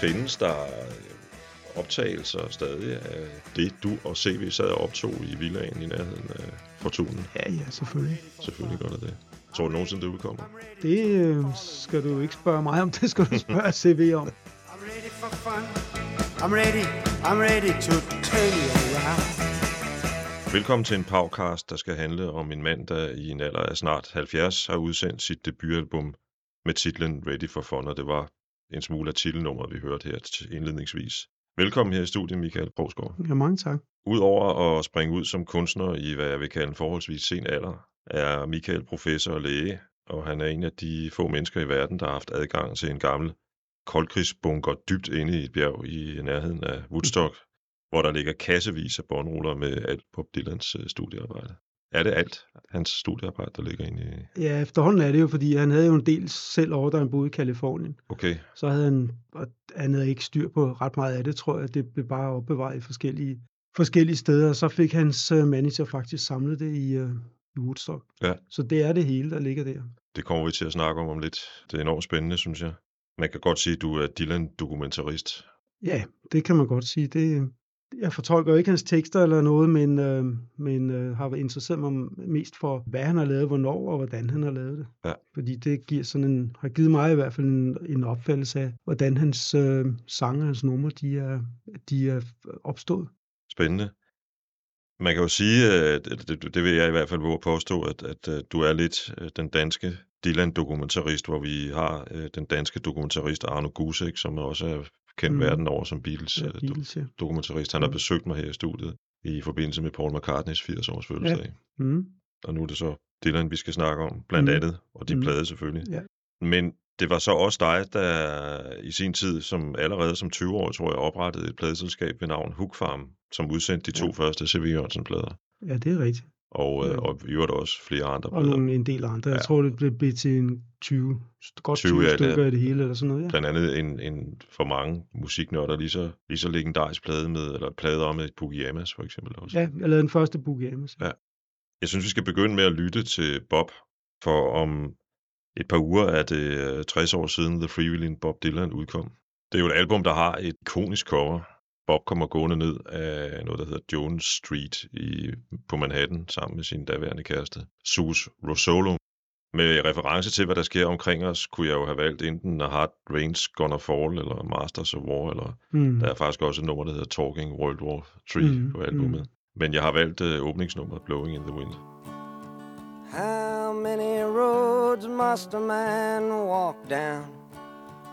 Findes der optagelser stadig af det, du og CV sad og optog i villaen i nærheden af Fortunen? Ja, ja, selvfølgelig. Selvfølgelig gør det det. Tror du nogensinde, det udkommer? Det øh, skal du ikke spørge mig om, det skal du spørge CV om. I'm ready for fun. I'm ready, I'm ready to turn you around. Velkommen til en podcast, der skal handle om en mand, der i en alder af snart 70 har udsendt sit debutalbum med titlen Ready for Fun, og det var en smule af titelnummeret, vi hørte her indledningsvis. Velkommen her i studiet, Michael Brogsgaard. Ja, mange tak. Udover at springe ud som kunstner i, hvad jeg vil kalde en forholdsvis sen alder, er Michael professor og læge, og han er en af de få mennesker i verden, der har haft adgang til en gammel koldkrigsbunker dybt inde i et bjerg i nærheden af Woodstock, hvor der ligger kassevis af båndruller med alt på Dylans øh, studiearbejde. Er det alt hans studiearbejde, der ligger inde i... Ja, efterhånden er det jo, fordi han havde jo en del selv over, da han boede i Kalifornien. Okay, Så havde han, og han havde ikke styr på ret meget af det, tror jeg. Det blev bare opbevaret i forskellige, forskellige steder, og så fik hans øh, manager faktisk samlet det i, øh, i Woodstock. Ja. Så det er det hele, der ligger der. det kommer vi til at snakke om om lidt. Det er enormt spændende, synes jeg. Man kan godt sige, at du er Dylan-dokumentarist. Ja, det kan man godt sige. Det, jeg fortolker jo ikke hans tekster eller noget, men, øh, men øh, har interesseret mig mest for, hvad han har lavet, hvornår og hvordan han har lavet det. Ja. Fordi det giver sådan en, har givet mig i hvert fald en, en opfattelse af, hvordan hans øh, sange og hans numre, de er, de er opstået. Spændende. Man kan jo sige, at det, det- vil jeg i hvert fald våge påstå, at, at øh, du er lidt øh, den danske Dylan-dokumentarist, hvor vi har øh, den danske dokumentarist Arno Gusek, som også er kendt Mhm. verden over som Beatles, Ja, øh, Beatles, ja. dokumentarist. Han har besøgt mig her i studiet i forbindelse med Paul McCartneys 80-års fødselsdag. Mm. Og nu er det så Dylan, vi skal snakke om, blandt Mhm. andet, og din Mhm. plade selvfølgelig. Ja. Men det var så også dig, der i sin tid, som allerede som 20-årig, tror jeg, oprettede et pladeselskab ved navn Hook Farm, som udsendte de to Ja. første C.V. Jørgensen-plader. Ja, det er rigtigt. Og, øh, Ja. og i øvrigt også flere andre Og nogle, en del andre. Jeg Ja. tror, det blev, blev til en 20, godt 20, 20, ja, det er- stykker af det hele, eller sådan noget. Ja. Blandt andet en, en for mange musiknørder lige så, lige så legendarisk plade med, eller plade om et Bugiamas for eksempel også. ja, jeg lavede den første Boogie Amos. Ja. Jeg synes, vi skal begynde med at lytte til Bob, for om et par uger er det øh, 60 år siden The Freewheeling Bob Dylan udkom. Det er jo et album, der har et ikonisk cover. Bob kommer gående ned af noget, der hedder Jones Street i, på Manhattan, sammen med sin daværende kæreste, Sus Rosolo. Med reference til, hvad der sker omkring os, kunne jeg jo have valgt enten A Hard Rain's Gonna Fall, eller Masters of War, eller Mm. der er faktisk også et nummer, der hedder Talking World War 3 mm, på albumet. mhm. Men jeg har valgt øh, åbningsnummeret Blowing in the Wind. How many roads must a man walk down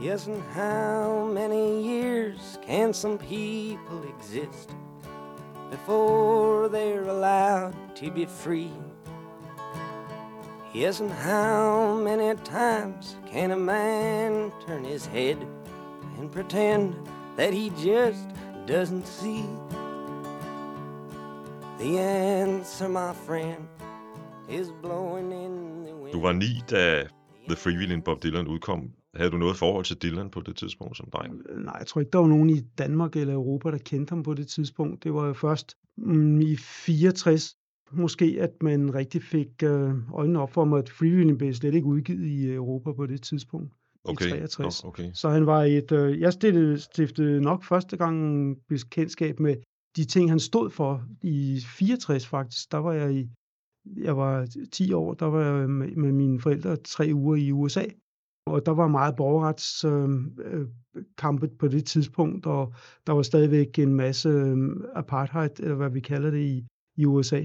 Yes, and how many years can some people exist before they're allowed to be free? Yes, and how many times can a man turn his head and pretend that he just doesn't see? The answer, my friend, is blowing in the wind. Du var ni, da The Freewheeling Bob Dylan udkom. Havde du noget forhold til Dylan på det tidspunkt som dreng? Nej, jeg tror ikke, der var nogen i Danmark eller Europa, der kendte ham på det tidspunkt. Det var jo først mm, i 64, måske, at man rigtig fik øh, øjnene op for mig, at Freewheeling blev slet ikke udgivet i Europa på det tidspunkt. Okay, I 63. Nå, okay. Så han var et... Øh, jeg stiftede, stiftede nok første gang bekendtskab med de ting, han stod for i 64 faktisk. Der var jeg i... Jeg var 10 år, der var jeg med, med mine forældre tre uger i USA. Og der var meget borgerretskampe øh, på det tidspunkt, og der var stadigvæk en masse øh, apartheid, eller hvad vi kalder det i, i USA,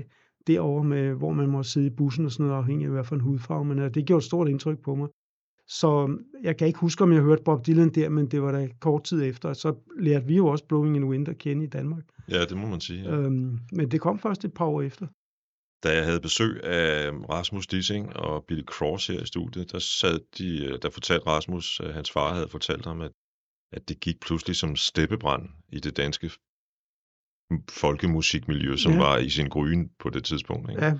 derovre, med, hvor man må sidde i bussen og sådan noget, afhængig af hvad for en hudfarve men er. Det gjorde et stort indtryk på mig. Så jeg kan ikke huske, om jeg hørte Bob Dylan der, men det var da kort tid efter. Så lærte vi jo også Blowing in the Wind at kende i Danmark. Ja, det må man sige. Ja. Øhm, men det kom først et par år efter. Da jeg havde besøg af Rasmus Dissing og Billy Cross her i studiet, der, sad de, øh, der fortalte Rasmus, at hans far havde fortalt ham, at, at det gik pludselig som steppebrand i det danske folkemusikmiljø, som ja. var i sin gryne på det tidspunkt. Ikke? Ja,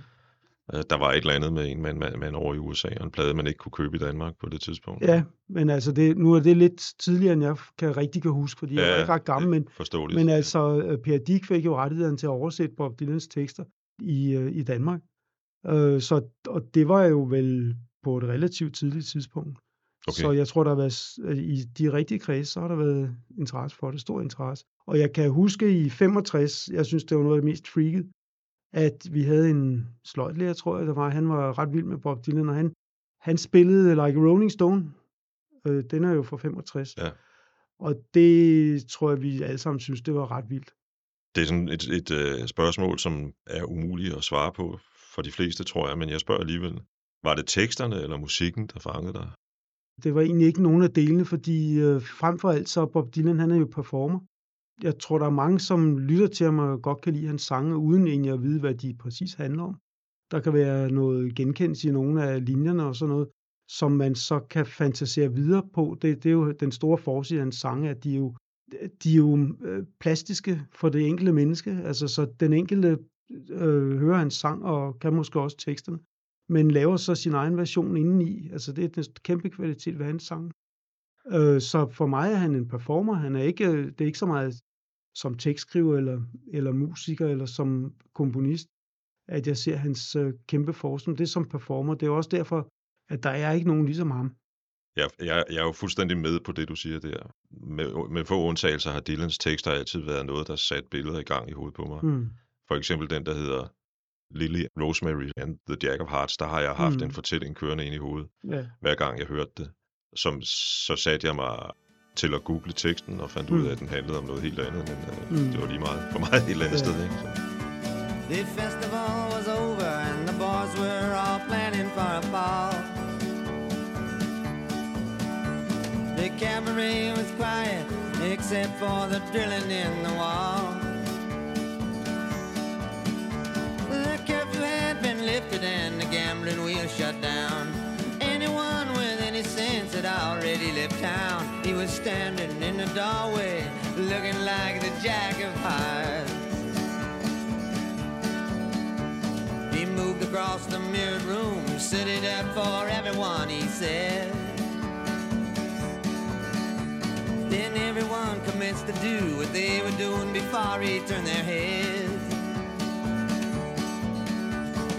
Øh, Der var et eller andet med en mand, mand, mand over i USA, og en plade, man ikke kunne købe i Danmark på det tidspunkt. ja men altså, det, nu er det lidt tidligere, end jeg kan rigtig kan huske, fordi jeg Ja, er ikke ret gammel, men, men altså, øh, Per Dick fik jo rettigheden til at oversætte Bob Dylans tekster i, øh, i Danmark. Øh, så, og det var jo vel på et relativt tidligt tidspunkt. Okay. Så jeg tror, der har været, øh, i de rigtige kredse, så har der været interesse for det, stor interesse. Og jeg kan huske i 65, jeg synes, det var noget af det mest freaket, at vi havde en sløjtlærer, tror jeg, der var, han var ret vild med Bob Dylan, og han, han spillede Like Rolling Stone. Øh, den er jo fra 65. Ja. Og det tror jeg, vi alle sammen synes, det var ret vildt. Det er sådan et, et øh, spørgsmål, som er umuligt at svare på for de fleste, tror jeg, men jeg spørger alligevel. Var det teksterne eller musikken, der fangede dig? Det var egentlig ikke nogen af delene, fordi øh, frem for alt så Bob Dylan, han er jo performer. Jeg tror, der er mange, som lytter til ham og godt kan lide hans sange, uden egentlig at vide, hvad de præcis handler om. Der kan være noget genkendelse i nogle af linjerne og sådan noget, som man så kan fantasere videre på. Det, det er jo den store forside af hans sange, at de jo, de er jo øh, plastiske for det enkelte menneske. Altså, så den enkelte øh, hører hans sang og kan måske også teksterne men laver så sin egen version indeni. Altså det er den kæmpe kvalitet ved hans sang. Øh, så for mig er han en performer. Han er ikke, øh, det er ikke så meget som tekstskriver eller, eller musiker eller som komponist, at jeg ser hans øh, kæmpe forskning. Det er som performer. Det er også derfor, at der er ikke nogen ligesom ham. Jeg, jeg, jeg er jo fuldstændig med på det, du siger der. Med, med få undtagelser har Dylans tekster altid været noget, der sat billeder i gang i hovedet på mig. Mm. For eksempel den, der hedder Lily Rosemary and the Jack of Hearts, der har jeg haft Mm. en fortælling kørende ind i hovedet, Ja. hver gang jeg hørte det. Som, så satte jeg mig til at google teksten og fandt ud Mm. af, at den handlede om noget helt andet, men uh, Mm. det var lige meget for mig et eller andet Ja. sted. Ikke? Så. The festival cabaret was quiet except for the drilling in the wall. The curfew had been lifted and the gambling wheel shut down. Anyone with any sense had already left town. He was standing in the doorway looking like the jack of hearts. He moved across the mirrored room, it up for everyone, he said. Then everyone commenced to do what they were doing before he turned their heads.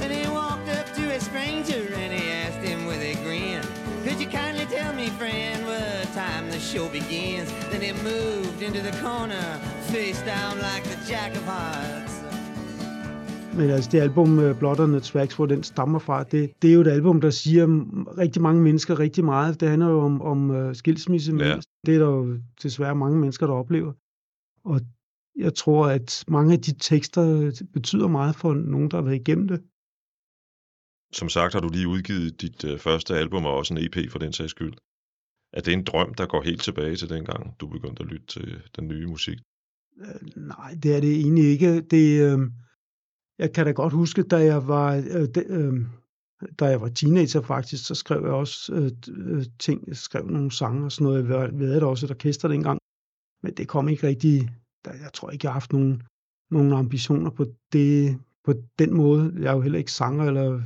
Then he walked up to a stranger and he asked him with a grin, Could you kindly tell me, friend, what time the show begins? Then he moved into the corner, face down like the jack of hearts. Men altså det album on the Tracks, hvor den stammer fra, det, det er jo et album, der siger rigtig mange mennesker rigtig meget. Det handler jo om, om uh, skilsmisse. Ja. Det er der jo desværre mange mennesker, der oplever. Og jeg tror, at mange af de tekster betyder meget for nogen, der har været igennem det. Som sagt har du lige udgivet dit øh, første album og også en EP for den sags skyld. Er det en drøm, der går helt tilbage til dengang, du begyndte at lytte til den nye musik? Øh, nej, det er det egentlig ikke. Det, øh, jeg kan da godt huske, da jeg var, øh, de, øh, da jeg var teenager faktisk, så skrev jeg også øh, øh ting. Jeg skrev nogle sange og sådan noget. Jeg var- ved da også et orkester dengang. Men det kom ikke rigtig... Der, jeg tror ikke, jeg har haft nogen, nogen ambitioner på, det, på den måde. Jeg er jo heller ikke sanger eller,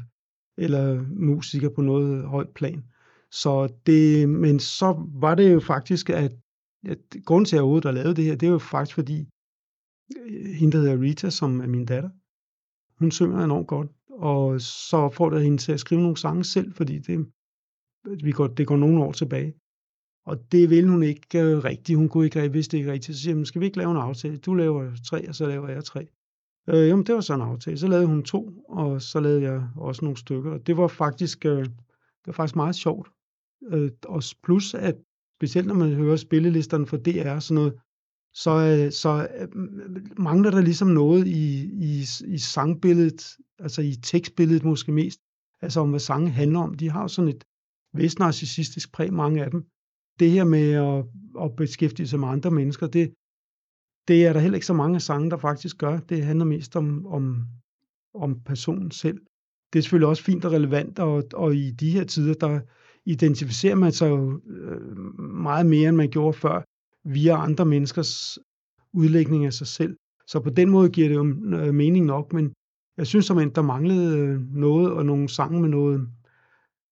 eller musiker på noget højt plan. Så det, men så var det jo faktisk, at, at grunden til, at jeg overhovedet har lavet det her, det er jo faktisk fordi, øh, hende, der hedder Rita, som er min datter, hun synger enormt godt, og så opfordrede jeg hende til at skrive nogle sange selv, fordi det, vi går, det går nogle år tilbage. Og det ville hun ikke øh, rigtigt. Hun kunne ikke øh, rigtig, vidste det ikke rigtigt. Så siger hun, skal vi ikke lave en aftale? Du laver tre, og så laver jeg tre. Øh, jamen, det var så en aftale. Så lavede hun to, og så lavede jeg også nogle stykker. Og det var faktisk, øh, det var faktisk meget sjovt. Øh, og plus at specielt når man hører spillelisterne for DR og sådan noget, så, øh, så øh, mangler der ligesom noget i, i, i sangbilledet, altså i tekstbilledet måske mest, altså om hvad sange handler om. De har jo sådan et vist narcissistisk præg, mange af dem. Det her med at, at beskæftige sig med andre mennesker, det, det er der heller ikke så mange sange, der faktisk gør. Det handler mest om, om, om personen selv. Det er selvfølgelig også fint og relevant, og, og i de her tider, der identificerer man sig jo øh, meget mere, end man gjorde før, via andre menneskers udlægning af sig selv. Så på den måde giver det jo øh, mening nok, men jeg synes som der manglede øh, noget, og nogle sange med noget,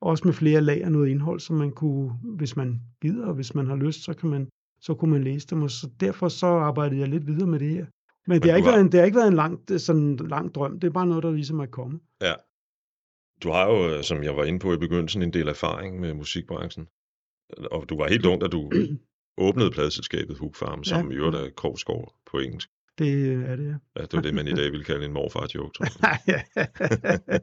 også med flere lag og noget indhold, som man kunne, hvis man gider, og hvis man har lyst, så kan man så kunne man læse dem, og så derfor så arbejdede jeg lidt videre med det her. Men, Men det, har ikke har... været en, det har ikke været en lang, sådan en lang drøm, det er bare noget, der ligesom er kommet. Ja. Du har jo, som jeg var inde på i begyndelsen, en del erfaring med musikbranchen. Og du var helt ung, da du åbnede pladselskabet Hook Farm, som ja. i øvrigt er Krogsgaard på engelsk. Det er det, ja. ja det var det, man i dag ville kalde en morfar-joke, tror jeg.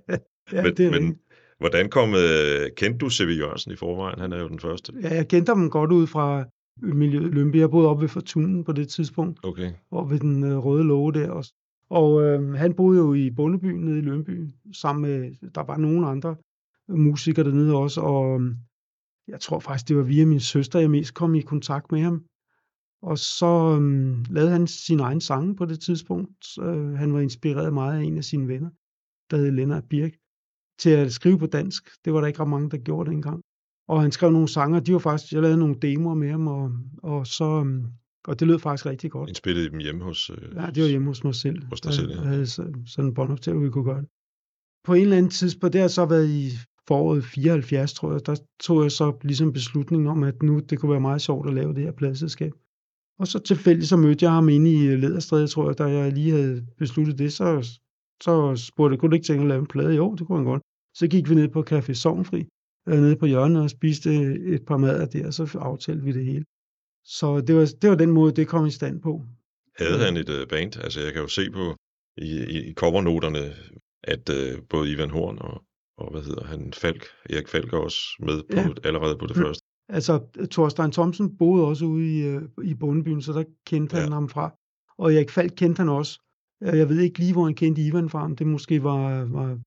ja, men, det er men, hvordan kom, uh, kendte du C.V. Jørgensen i forvejen? Han er jo den første. Ja, jeg kendte ham godt ud fra miljøet Lønby. Jeg boede oppe ved Fortunen på det tidspunkt. Okay. Og ved den uh, røde låge der også. Og øh, han boede jo i Bondebyen nede i Lønby, sammen med, der var nogle andre musikere dernede også, og øhm, jeg tror faktisk, det var via min søster, jeg mest kom i kontakt med ham. Og så øhm, lavede han sin egen sange på det tidspunkt. Øh, han var inspireret meget af en af sine venner, der hed Lennart Birk, til at skrive på dansk. Det var der ikke ret mange, der gjorde det engang. Og han skrev nogle sange, de var faktisk, jeg lavede nogle demoer med ham, og, og så, øhm, og det lød faktisk rigtig godt. Indspillede dem hjemme hos... Øh, ja, det var hjemme hos mig selv. Hos dig selv, ja. Jeg havde sådan en båndoptag, hvor vi kunne gøre det. På en eller anden tidspunkt, det har så været i foråret 74, tror jeg, der tog jeg så ligesom beslutningen om, at nu det kunne være meget sjovt at lave det her pladselskab. Og så tilfældigt så mødte jeg ham inde i øh, Lederstræde, tror jeg, da jeg lige havde besluttet det, så, så spurgte jeg, kunne du ikke tænke at lave en plade? Jo, det kunne han godt. Så gik vi ned på Café Sovnfri, øh, nede på hjørnet og spiste øh, et par mader der, og så aftalte vi det hele. Så det var, det var den måde, det kom i stand på. Havde han et uh, band? Altså jeg kan jo se på i, i, i covernoterne, at uh, både Ivan Horn og, og hvad hedder han, Falk, Erik Falk er også med på, ja. allerede på det mm. første. Altså, Thorstein Thomsen boede også ude i, uh, i Bundebyen, så der kendte ja. han ham fra. Og Erik Falk kendte han også. Jeg ved ikke lige, hvor han kendte Ivan fra, om det måske var, var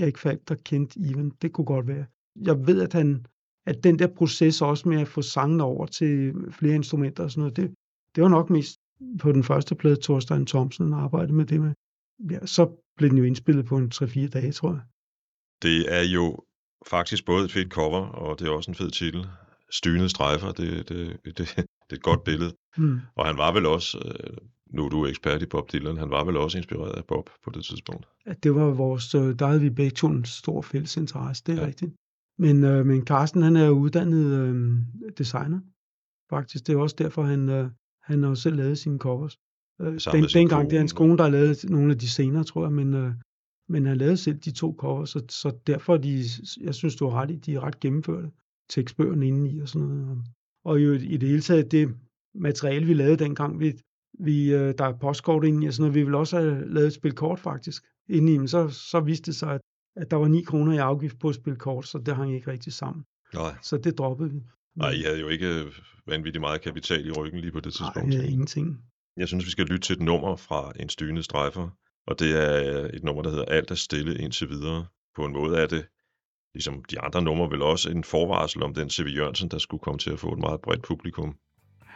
Erik Falk, der kendte Ivan. Det kunne godt være. Jeg ved, at han, at den der proces også med at få sangene over til flere instrumenter og sådan noget, det, det var nok mest på den første plade, Thorstein Thomsen arbejdede med det med. Ja, så blev den jo indspillet på en 3-4 dage, tror jeg. Det er jo faktisk både et fedt cover, og det er også en fed titel. Stynede strejfer, det, det, det, det er et godt billede. Mm. Og han var vel også, øh, nu er du ekspert i Bob Dylan, han var vel også inspireret af Bob på det tidspunkt. Ja, det var vores, øh, der havde vi begge to en stor fælles interesse, det er ja. rigtigt. Men, øh, men Carsten, han er jo uddannet øh, designer, faktisk. Det er også derfor, han, øh, han har selv lavet sine covers. Øh, den, dengang, det er hans kone, der har lavet nogle af de senere, tror jeg, men, øh, men han lavede selv de to covers, så, så derfor, de, jeg synes, du har ret i, de er ret gennemførte. Tekstbøgerne indeni og sådan noget. Og jo i det hele taget, det materiale, vi lavede dengang, vi, vi, øh, der er postkort indeni og sådan noget, vi ville også have lavet et spil kort faktisk indeni, men så, så viste det sig, at at der var 9 kroner i afgift på at spille kort, så det hang ikke rigtig sammen. Nej. Så det droppede vi. Nej, I havde jo ikke vanvittigt meget kapital i ryggen lige på det tidspunkt. Nej, ingenting. Jeg synes, vi skal lytte til et nummer fra en styrende strejfer, og det er øh, et nummer, der hedder Alt er stille indtil videre. På en måde er det, ligesom de andre numre, vel også en forvarsel om den C.V. Jørgensen, der skulle komme til at få et meget bredt publikum.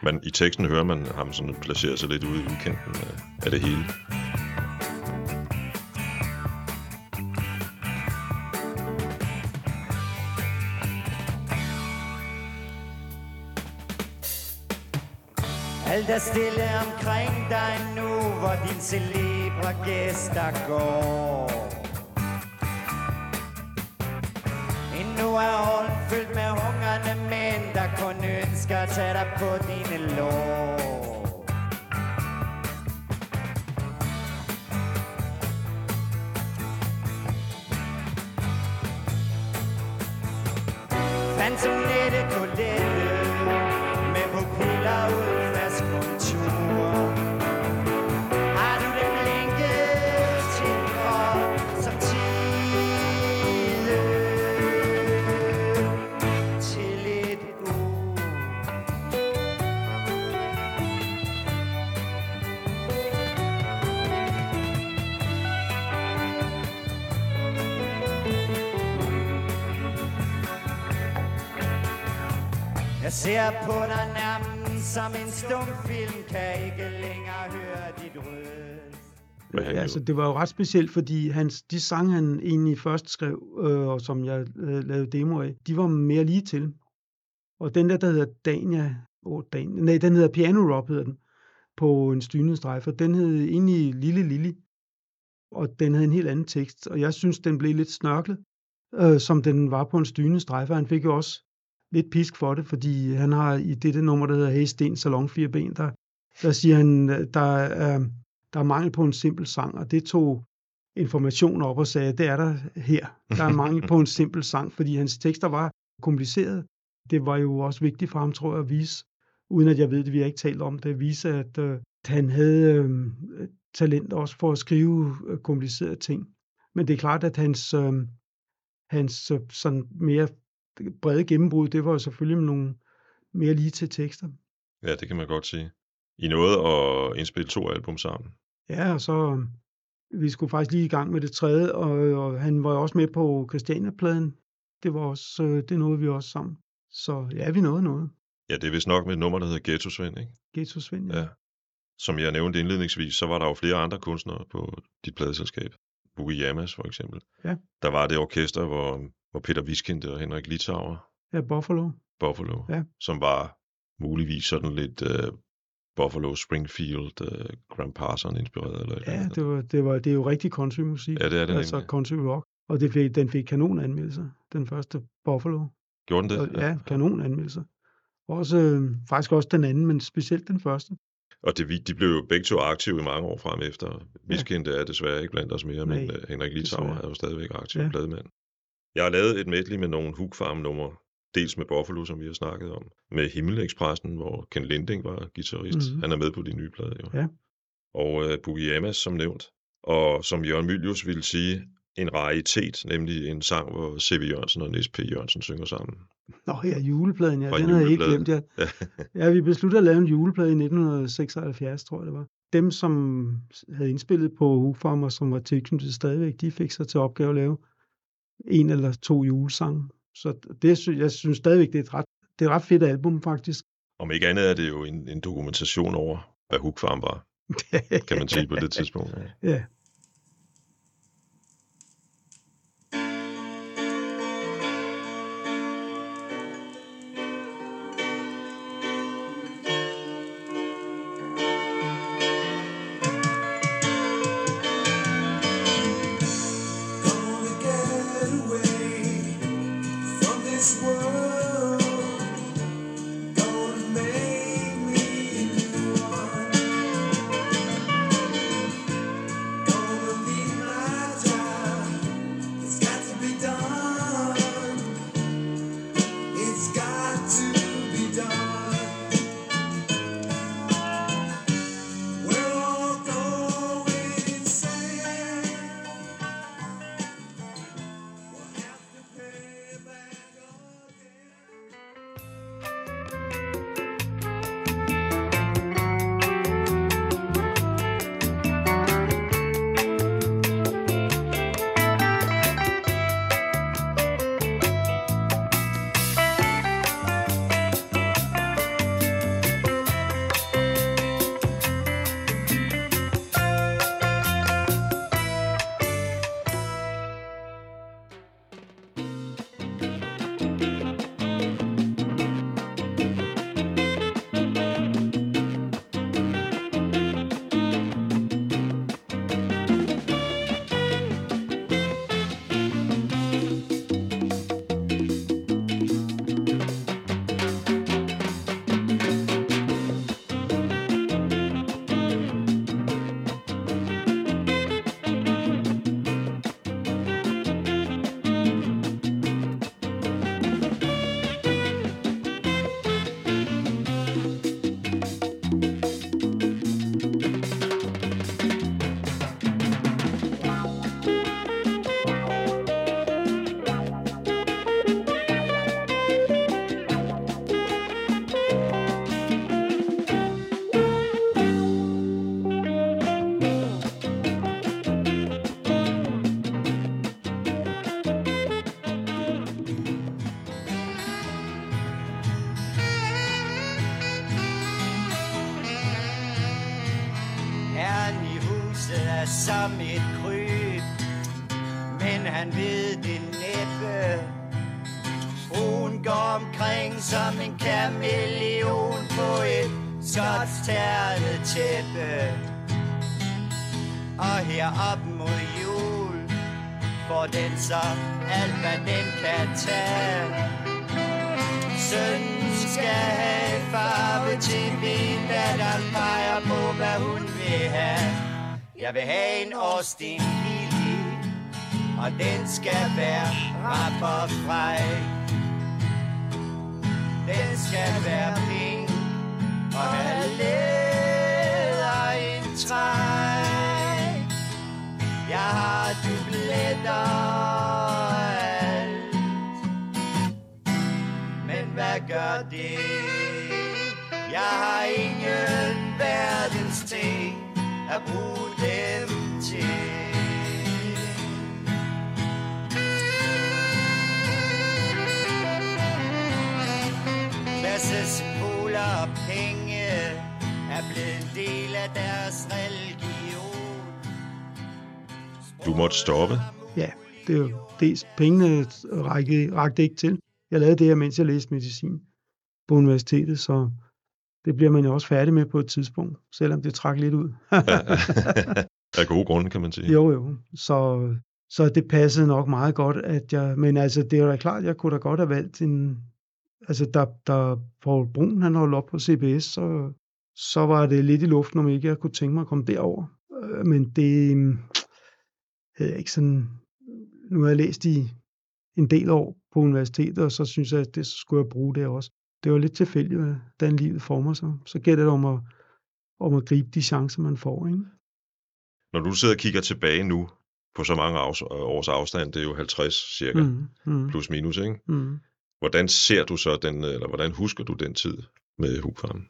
Men i teksten hører man ham sådan placere sig lidt ude i udkanten af, det hele. Alt er stille omkring dig nu, hvor din celebre gæster går. Endnu er hånden fyldt med hungrende mænd, der kun ønsker at tage dig på dine lår. Fantomnette på ser på dig nærmest som en stumfilm, kan ikke længere høre dit røst. Ja, altså, det var jo ret specielt, fordi hans, de sange, han egentlig først skrev, øh, og som jeg øh, lavede demo af, de var mere lige til. Og den der, der hedder Dania, oh, Dan, nej, den hedder Piano Rob, hedder den, på en stynende strejfer, den hed egentlig Lille Lille, og den havde en helt anden tekst, og jeg synes, den blev lidt snørklet, øh, som den var på en stynende strejfer. Han fik jo også lidt pisk for det, fordi han har i dette nummer, der hedder Hey Sten Salon 4 Ben, der, der siger han, øh, der er, der er mangel på en simpel sang, og det tog information op og sagde, det er der her. Der er mangel på en simpel sang, fordi hans tekster var komplicerede. Det var jo også vigtigt for ham, tror jeg, at vise, uden at jeg ved det, vi har ikke talt om det, at vise, at at han havde øh, talent også for at skrive øh, komplicerede ting. Men det er klart, at hans, øh, hans sådan mere brede gennembrud, det var jo selvfølgelig med nogle mere lige til tekster. Ja, det kan man godt sige. I nåede at indspille to album sammen. Ja, og så øh, vi skulle faktisk lige i gang med det tredje, og, og han var også med på Christiania-pladen. Det var også, det nåede vi også sammen. Så ja, vi nåede noget. Ja, det er vist nok med et nummer, der hedder Ghetto Svend, ikke? Ghetto Svend, Ja. Som jeg nævnte indledningsvis, så var der jo flere andre kunstnere på dit pladeselskab. Boogie Yamas for eksempel. Ja. Der var det orkester, hvor, hvor Peter Wiskind og Henrik Litauer, ja Buffalo. Buffalo, Ja. som var muligvis sådan lidt uh, Buffalo Springfield, uh, Graham Parson inspireret. Eller Ja, det, var, det, var, det er jo rigtig countrymusik. Ja, det er det Altså nemlig. country rock. Og det fik, den fik kanonanmeldelser, den første Buffalo. Gjorde den Og, det? ja, kanonanmeldelser. Også, øh, faktisk også den anden, men specielt den første. Og det, de blev jo begge to aktive i mange år frem efter. Wiskind er desværre ikke blandt os mere, men Nej, uh, Henrik Litauer er jo stadigvæk aktiv Ja. ja. plademand. Jeg har lavet et medley med nogle Hook Farm numre. Dels med Buffalo, som vi har snakket om. Med Himmelekspressen, hvor Ken Linding var guitarist. Mhm. Mm-hmm. Han er med på de nye plader jo. Ja. Og uh, Boogie Yamas, som nævnt. Og som Jørgen Mylius ville sige, en raritet, nemlig en sang, hvor C.V. Jørgensen og Nis P. Jørgensen synger sammen. Nå ja, julepladen, ja, Fra den havde jeg ikke glemt. Ja. Ja. ja, vi besluttede at lave en juleplade i 1976, tror jeg det var. Dem, som havde indspillet på Hugfarmer, som var tilknyttet stadigvæk, de fik sig til opgave at lave en eller to julesange. Så det, jeg synes stadigvæk, det er et ret, det er et ret fedt album, faktisk. Om ikke andet er det jo en, en dokumentation over, hvad Hook Farm var, kan man sige på det tidspunkt. Ja. Ja. Din en og den skal være rap og fræk. Den skal være pink og have læder i en træk. Jeg har dubletter og alt. Men hvad gør det? Jeg har ingen verdens ting at bruge Klasses poler og penge er blevet en del af deres religion. Du måtte stoppe. Ja, det er jo dels pengene række, rakte ikke til. Jeg lavede det her, mens jeg læste medicin på universitetet, så det bliver man jo også færdig med på et tidspunkt, selvom det trak lidt ud. Af gode grunde, kan man sige. jo, jo. Så, så det passede nok meget godt, at jeg... Men altså, det er da klart, jeg kunne da godt have valgt en... Altså, da, da Paul Brun, han holdt op på CBS, så, så var det lidt i luften, om ikke jeg kunne tænke mig at komme derover. Øh, men det hmm, havde jeg ikke sådan... Nu har jeg læst i en del år på universitetet, og så synes jeg, at det skulle jeg bruge det også. Det var lidt tilfældigt, hvordan livet former sig. Så gælder det om at, om at gribe de chancer, man får. Ikke? Når du sidder og kigger tilbage nu på så mange afs- års afstand, det er jo 50 cirka, mm. Mm, plus minus, ikke? mm. Hvordan ser du så den, eller hvordan husker du den tid med Hugfarm?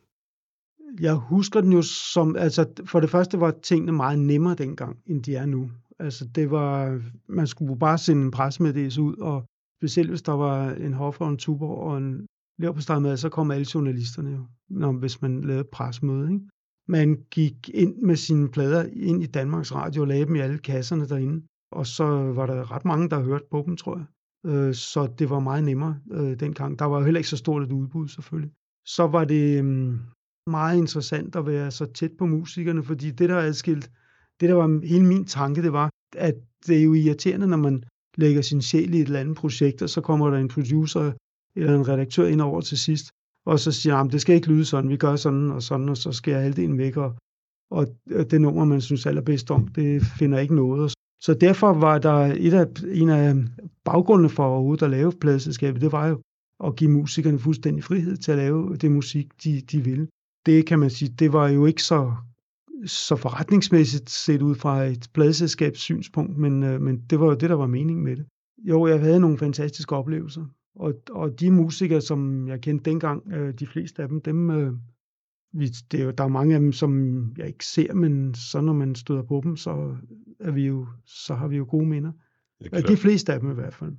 Jeg husker den jo som, altså for det første var tingene meget nemmere dengang, end de er nu. Altså det var, man skulle bare sende en pressemeddelelse ud, og specielt hvis der var en hoffer og en tuber og en leverpostejmad, så kom alle journalisterne jo, når, hvis man lavede et pressemøde. Ikke? Man gik ind med sine plader ind i Danmarks Radio og lagde dem i alle kasserne derinde, og så var der ret mange, der hørte på dem, tror jeg. Øh, Så det var meget nemmere øh, dengang. Der var jo heller ikke så stort et udbud, selvfølgelig. Så var det øhm, meget interessant at være så tæt på musikerne, fordi det, der adskilt, det der var hele min tanke, det var, at det er jo irriterende, når man lægger sin sjæl i et eller andet projekt, og så kommer der en producer eller en redaktør ind over til sidst, og så siger han, det skal ikke lyde sådan, vi gør sådan og sådan, og så skærer halvdelen væk, og, og det nummer, man synes allerbedst om, det finder ikke noget. Så derfor var der et af, en af baggrundene for overhovedet at lave pladeselskabet, det var jo at give musikerne fuldstændig frihed til at lave det musik, de, de ville. Det kan man sige, det var jo ikke så, så forretningsmæssigt set ud fra et pladeselskabs synspunkt, men, øh, men det var jo det, der var meningen med det. Jo, jeg havde nogle fantastiske oplevelser, og, og de musikere, som jeg kendte dengang, øh, de fleste af dem, dem øh, vi, det er jo, der er mange af dem, som jeg ikke ser, men så når man støder på dem, så, er vi jo, så har vi jo gode minder. Det er Ja, de fleste af dem i hvert fald.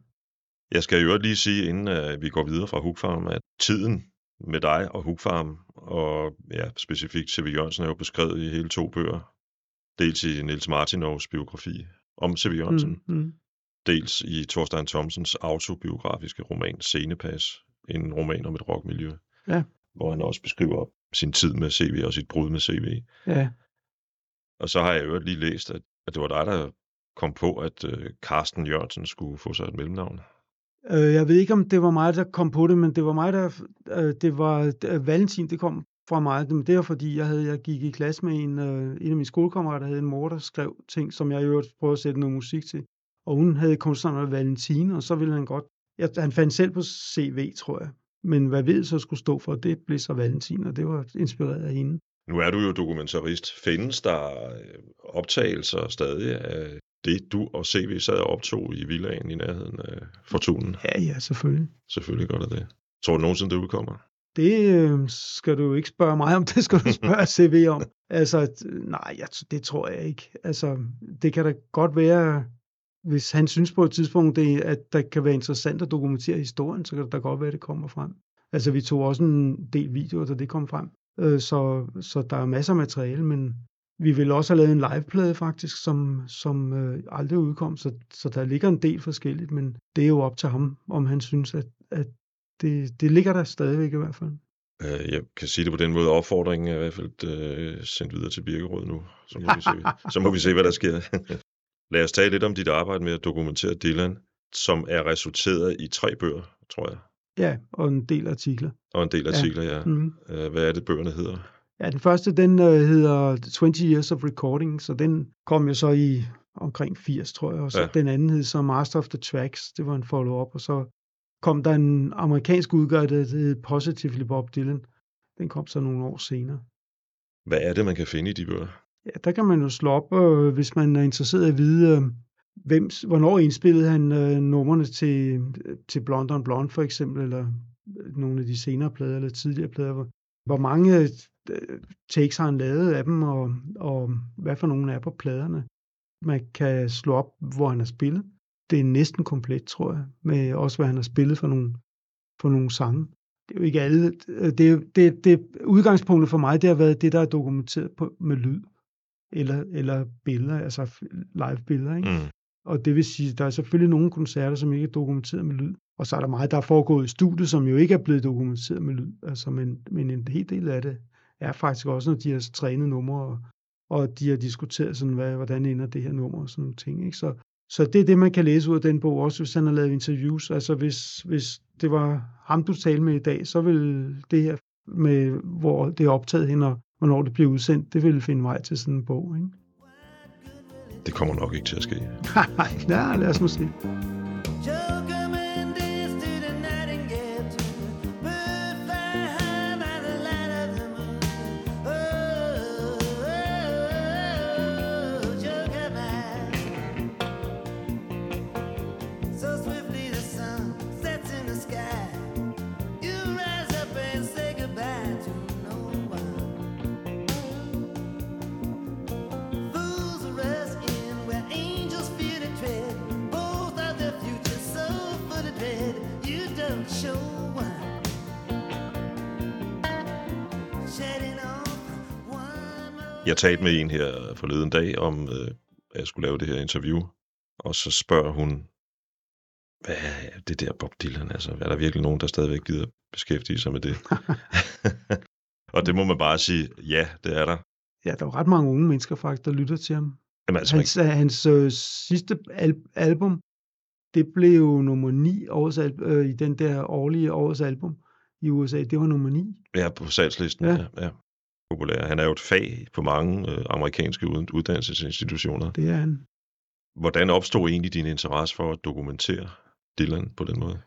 Jeg skal jo lige sige, inden uh, vi går videre fra Hugfarm, at tiden med dig og Hugfarm, og ja, specifikt C.V. Jørgensen, er jo beskrevet i hele to bøger. Dels i Niels Martinovs biografi om C.V. Jørgensen, Mm, mm. Dels i Thorstein Thomsens autobiografiske roman Scenepas, en roman om et rockmiljø, Ja. hvor han også beskriver sin tid med CV og sit brud med CV. Ja, Og så har jeg jo lige læst, at, at det var dig, der kom på, at øh, Carsten Jørgensen skulle få sig et mellemnavn. øh, jeg ved ikke, om det var mig, der kom på det, men det var mig, der... Øh, det var øh, Valentin, det kom fra mig. Men det var fordi, jeg, havde, jeg gik i klasse med en, øh, en af mine skolekammerater, der havde en mor, der skrev ting, som jeg i øvrigt prøvede at sætte noget musik til. Og hun havde kunstneren Valentin, og så ville han godt... Jeg, han fandt selv på CV, tror jeg. Men hvad ved så skulle stå for, det blev så Valentin, og det var inspireret af hende. Nu er du jo dokumentarist. Findes der øh, optagelser stadig af det, du og CV sad og optog i villaen i nærheden af Fortunen? Ja, ja, selvfølgelig. Selvfølgelig gør det det. Tror du nogensinde, det udkommer? Det øh, skal du ikke spørge mig om, det skal du spørge CV om. Altså, nej, jeg, det tror jeg ikke. Altså, det kan da godt være, hvis han synes på et tidspunkt, det, at der kan være interessant at dokumentere historien, så kan det da godt være, at det kommer frem. Altså, vi tog også en del videoer, da det kom frem. Øh, så, så der er masser af materiale, men, Vi ville også have lavet en liveplade faktisk, som, som øh, aldrig udkom, så, så der ligger en del forskelligt, men det er jo op til ham, om han synes, at, at det, det ligger der stadigvæk i hvert fald. Øh, jeg kan sige det på den måde, opfordringen er i hvert fald øh, sendt videre til Birkerød nu. Så må, vi se, så må vi se, hvad der sker. Lad os tale lidt om dit arbejde med at dokumentere Dylan, som er resulteret i tre bøger, tror jeg, Ja, og en del artikler. og en del artikler, ja. Mm. Øh, Hvad er det, bøgerne hedder? Ja, den første, den øh, hedder 20 Years of Recording, så den kom jo så i omkring 80, tror jeg, og så Ja. ja. den anden hed så Master of the Tracks, det var en follow-up, og så kom der en amerikansk udgave, der hed Positively Bob Dylan. Den kom så nogle år senere. Hvad er det, man kan finde i de bøger? Ja, der kan man jo slå op, øh, hvis man er interesseret i at vide, øh, hvem, hvornår indspillede han øh, numrene til, til Blonde on Blonde for eksempel, eller øh, nogle af de senere plader, eller tidligere plader. Hvor, hvor mange øh, takes har han lavet af dem, og, og hvad for nogle er på pladerne. Man kan slå op, hvor han har spillet. Det er næsten komplet, tror jeg, med også hvad han har spillet for nogle, for nogle sange. Det er jo ikke alle. Øh, det, det, det, udgangspunktet for mig, det har været det, der er dokumenteret på, med lyd eller, eller billeder, altså f- live-billeder. Ikke? Mm. Og det vil sige, der er selvfølgelig nogle koncerter, som ikke er dokumenteret med lyd. Og så er der meget, der er foregået i studiet, som jo ikke er blevet dokumenteret med lyd. Altså, men, men en hel del af det er faktisk også, når de har trænet numre, og, og de har diskuteret, sådan, hvad, hvordan ender det her nummer og sådan nogle ting. Ikke? Så, så det er det, man kan læse ud af den bog, også hvis han har lavet interviews. Altså hvis, hvis det var ham, du talte med i dag, så vil det her med, hvor det er optaget hen, og hvornår det bliver udsendt, det vil finde vej til sådan en bog. Ikke? Det kommer nok ikke til at ske. Nej, lad os nu se. Jeg talte med en her forleden dag om, øh, at jeg skulle lave det her interview, og så spørger hun, hvad er det der Bob Dylan? Altså, er der virkelig nogen, der stadigvæk gider beskæftige sig med det? og det må man bare sige, ja, det er der. Ja, der er ret mange unge mennesker faktisk, der lytter til ham. Jamen, altså, man, Hans, hans øh, sidste al- album, det blev jo nummer 9 årets al- øh, i den der årlige årets album i USA. Det var nummer 9. ja, på salgslisten. Ja. Ja, ja. Populær. Han er jo et fag på mange øh, amerikanske ud- uddannelsesinstitutioner. Det er han. Hvordan opstod egentlig din interesse for at dokumentere Dylan på den måde?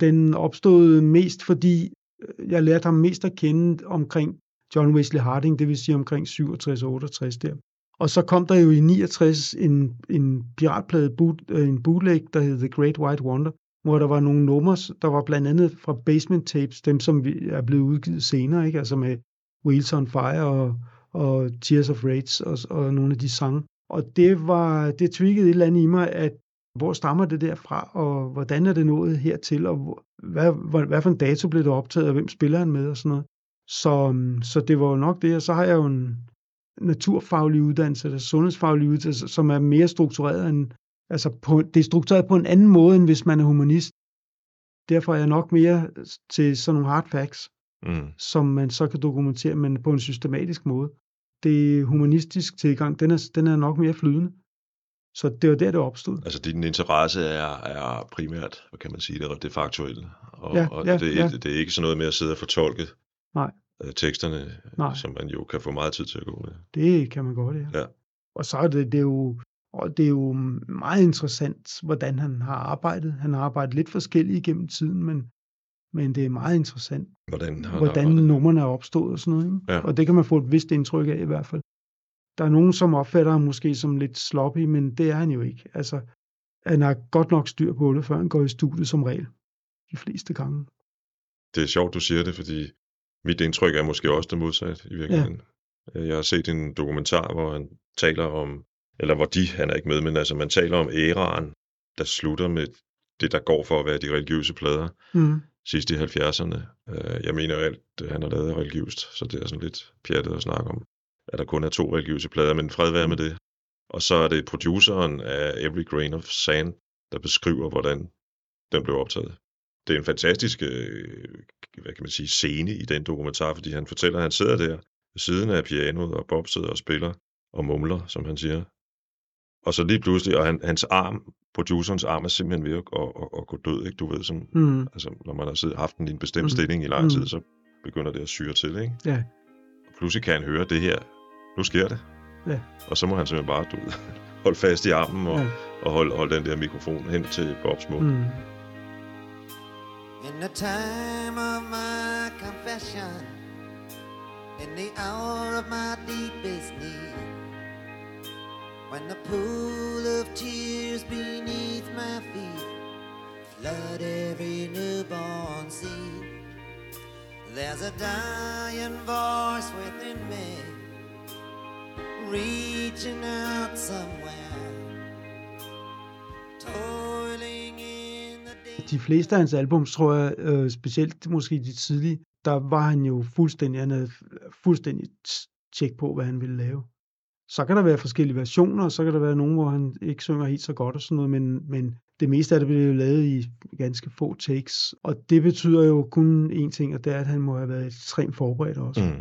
Den opstod mest, fordi øh, jeg lærte ham mest at kende omkring John Wesley Harding, det vil sige omkring 67-68 der. Og så kom der jo i 69 en, en piratplade, boot, øh, en bootleg, der hed The Great White Wonder, hvor der var nogle numre, der var blandt andet fra Basement Tapes, dem som er blevet udgivet senere, ikke? altså med Wheels on Fire og, og Tears of Rage og, og nogle af de sange. Og det var, det twiggede et eller andet i mig, at hvor stammer det der fra, og hvordan er det nået hertil, og hvor- hvad, hvad, hvad for en dato blev det optaget, og hvem spiller han med, og sådan noget. Så, så det var jo nok det, og så har jeg jo en naturfaglig uddannelse, eller sundhedsfaglig uddannelse, som er mere struktureret end, altså på, det er struktureret på en anden måde, end hvis man er humanist. Derfor er jeg nok mere til sådan nogle hard facts, Mm. som man så kan dokumentere, men på en systematisk måde. Det humanistisk tilgang, den er, den er nok mere flydende. Så det var der, det opstod. Altså, din interesse er, er primært, hvad kan man sige, det, det faktuelle. Og, Ja, og ja, det, ja. det er ikke sådan noget med at sidde og fortolke Nej. øh, teksterne, Nej. som man jo kan få meget tid til at gå med. Det kan man godt, ja. Ja. Og så er det, det er jo, og det er jo meget interessant, hvordan han har arbejdet. Han har arbejdet lidt forskelligt igennem tiden, men, men det er meget interessant, Hvordan, han hvordan arbejder. numrene er opstået og sådan noget. Ikke? Ja. Og det kan man få et vist indtryk af i hvert fald. Der er nogen, som opfatter ham måske som lidt sloppy, men det er han jo ikke. Altså, han har godt nok styr på det, før han går i studiet som regel. De fleste gange. Det er sjovt, du siger det, fordi mit indtryk er måske også det modsatte i virkeligheden. Ja. Jeg har set en dokumentar, hvor han taler om, eller hvor de, han er ikke med, men altså man taler om æraen, der slutter med det, der går for at være de religiøse plader Mm sidst i 70'erne. Øh, jeg mener alt, det han har lavet er religiøst, så det er sådan lidt pjattet at snakke om. at der kun er to religiøse plader, men fred være med det. Og så er det produceren af Every Grain of Sand, der beskriver, hvordan den blev optaget. Det er en fantastisk, øh, hvad kan man sige, scene i den dokumentar, fordi han fortæller, at han sidder der ved siden af pianoet, og Bob sidder og spiller og mumler, som han siger. Og så lige pludselig, og han, hans arm, producerens arm er simpelthen ved at, at, at, at gå død, ikke? Du ved, som, Mm. altså, når man har siddet, haft den i en bestemt Mm. stilling i lang Mm. tid, så begynder det at syre til, ikke? Ja. Og pludselig kan han høre det her. Nu sker det. Ja. Og så må han simpelthen bare, du ved, holde fast i armen og, Ja. og holde, holde den der mikrofon hen til Bobs mund. Mm. In the time of my confession, in the hour of my deepest need, when the pool of tears beneath my feet flood every newborn seed, there's a dying voice within me, reaching out somewhere, toiling in the day. De fleste af hans albums, tror jeg, øh, specielt måske de tidlige, der var han jo fuldstændig, han havde fuldstændig tjek på, hvad han ville lave. Så kan der være forskellige versioner, og så kan der være nogen, hvor han ikke synger helt så godt og sådan noget, men, men det meste af det blev lavet i ganske få takes, og det betyder jo kun én ting, og det er, at han må have været ekstremt forberedt også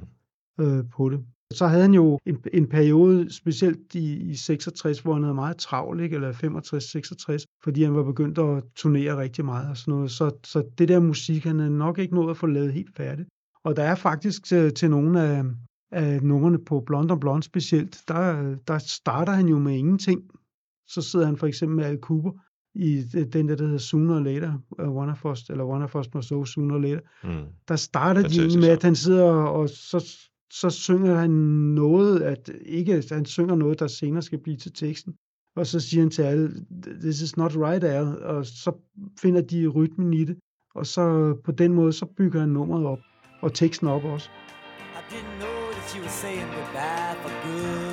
Mm. øh, på det. Så havde han jo en, en periode, specielt i, i 66, hvor han havde meget travlt, ikke? eller 65-66, fordi han var begyndt at turnere rigtig meget og sådan noget. Så, så det der musik, han havde nok ikke nået at få lavet helt færdigt. Og der er faktisk til, til nogle af, af numrene på Blond on Blond specielt, der, der starter han jo med ingenting. Så sidder han for eksempel med Al Cooper i den der, der hedder Sooner or Later, uh, One of Us, eller One of Us Must Go Sooner or Later Mm. der starter de Fantastisk egentlig med, at han sidder og så, så synger han noget, at ikke, han synger noget, der senere skal blive til teksten. Og så siger han til alle, this is not right, Al. Og så finder de rytmen i det. Og så på den måde, så bygger han nummeret op. Og teksten op også. I didn't know that you were saying goodbye for good.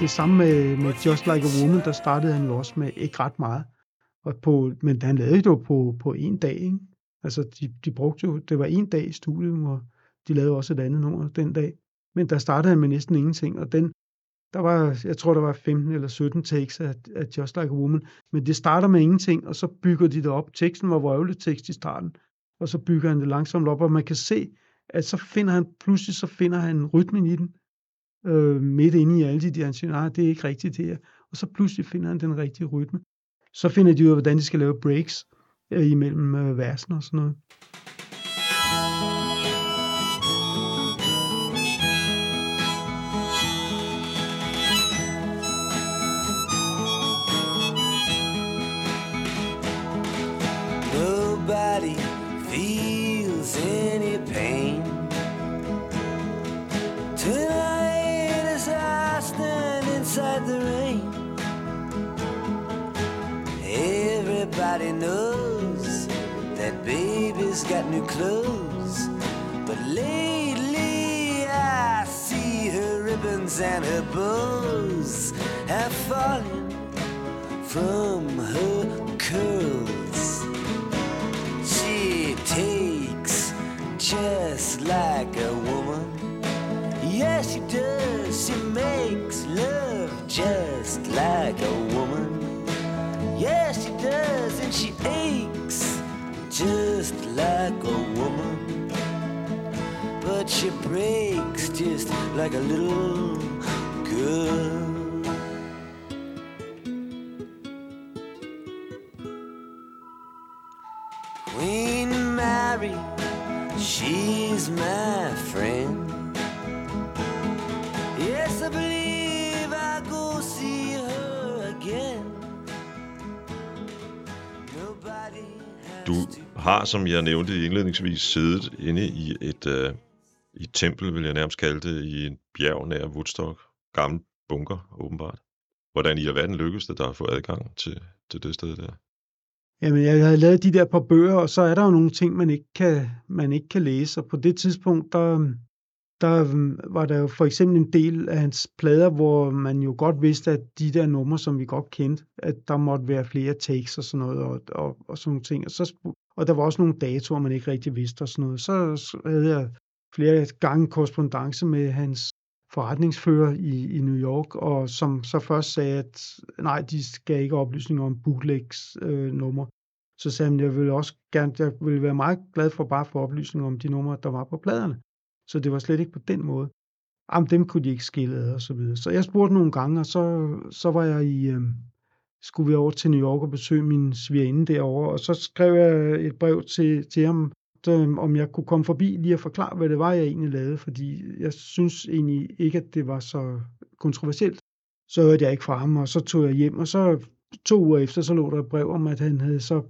Det samme med, med Just Like a Woman, der startede han jo også med ikke ret meget. Og på, men han lavede det jo på, på en dag, ikke? Altså, de, de brugte jo, det var en dag i studiet, hvor de lavede også et andet nummer den dag. Men der startede han med næsten ingenting, og den, der var, jeg tror, der var 15 eller 17 takes af, af Just Like a Woman. Men det starter med ingenting, og så bygger de det op. Teksten var vrøvlet tekst i starten, og så bygger han det langsomt op, og man kan se, at så finder han, pludselig så finder han rytmen i den, øh, midt inde i alle de der, han siger, nej, det er ikke rigtigt det her. Og så pludselig finder han den rigtige rytme. Så finder de ud af, hvordan de skal lave breaks øh, imellem øh, versen og sådan noget. Har, som jeg nævnte indledningsvis, siddet inde i et, øh, i et tempel, vil jeg nærmest kalde det, i en bjerg nær Woodstock. Gammel bunker, åbenbart. Hvordan i alverden lykkedes det der at få adgang til, til det sted der? Jamen, jeg havde lavet de der par bøger, og så er der jo nogle ting, man ikke kan, man ikke kan læse. Og på det tidspunkt, der, der øhm, var der jo for eksempel en del af hans plader, hvor man jo godt vidste, at de der numre, som vi godt kendte, at der måtte være flere takes og sådan noget, og, og, og sådan nogle ting. Og, så, og der var også nogle datoer, man ikke rigtig vidste og sådan noget. Så havde jeg flere gange korrespondence med hans forretningsfører i, i New York, og som så først sagde, at nej, de skal ikke oplysninger om bootlegs øh, numre. Så sagde han, jeg ville også gerne, jeg ville være meget glad for bare at få oplysninger om de numre, der var på pladerne. Så det var slet ikke på den måde. Jamen, dem kunne de ikke skille ad og så videre. Så jeg spurgte nogle gange, og så, så var jeg i, øh, skulle vi over til New York og besøge min svigerinde derovre, og så skrev jeg et brev til, til ham, øh, om jeg kunne komme forbi lige og forklare, hvad det var, jeg egentlig lavede, fordi jeg synes egentlig ikke, at det var så kontroversielt. Så hørte jeg ikke fra ham, og så tog jeg hjem, og så to uger efter, så lå der et brev om, at han havde så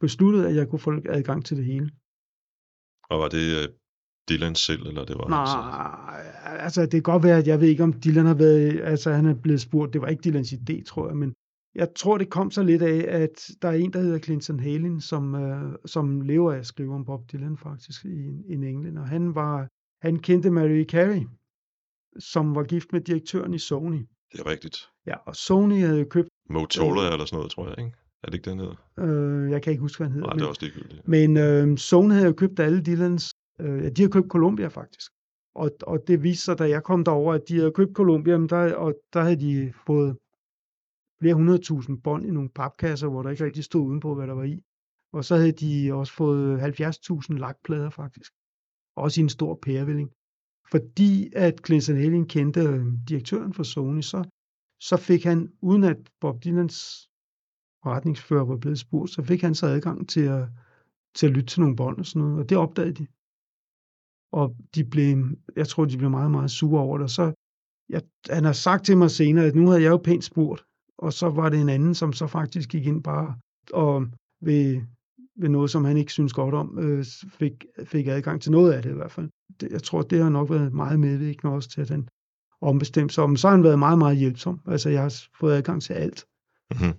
besluttet, at jeg kunne få adgang til det hele. Og var det øh, Dylan selv, eller det var hans, øh, Nej, altså det kan godt være, at jeg ved ikke, om Dylan har været, altså han er blevet spurgt, det var ikke Dylans idé, tror jeg, men jeg tror, det kom så lidt af, at der er en, der hedder Clinton Halin, som, øh, som lever af at skrive om Bob Dylan faktisk i, i England, og han var, han kendte Mary Carey, som var gift med direktøren i Sony. Det er rigtigt. Ja, og Sony havde jo købt, Motorola eller sådan noget, tror jeg, ikke? Er det ikke den hedder? øh, jeg kan ikke huske, hvad han hedder, Nej, men- det er også ligegyldigt. Men øh, Sony havde jo købt alle Dylans, øh, de har købt Columbia faktisk. Og, og det viste sig, da jeg kom derover, at de havde købt Columbia, men der, og der havde de fået flere hundredtusind bånd i nogle papkasser, hvor der ikke rigtig stod udenpå, hvad der var i. Og så havde de også fået 70.000 lakplader faktisk. Også i en stor pærevælling. Fordi at Clinton Helling kendte øh, direktøren for Sony, så, så fik han, uden at Bob Dylans forretningsfører var blevet spurgt, så fik han så adgang til at, til at lytte til nogle bånd og sådan noget, og det opdagede de. Og de blev, jeg tror, de blev meget, meget sure over det. Og så, jeg, han har sagt til mig senere, at nu havde jeg jo pænt spurgt, og så var det en anden, som så faktisk gik ind bare og ved, ved noget, som han ikke synes godt om, øh, fik, fik adgang til noget af det i hvert fald. Det, jeg tror, det har nok været meget medvirkende også til, at han ombestemte sig. Men så har han været meget, meget hjælpsom. Altså, jeg har fået adgang til alt. Mhm.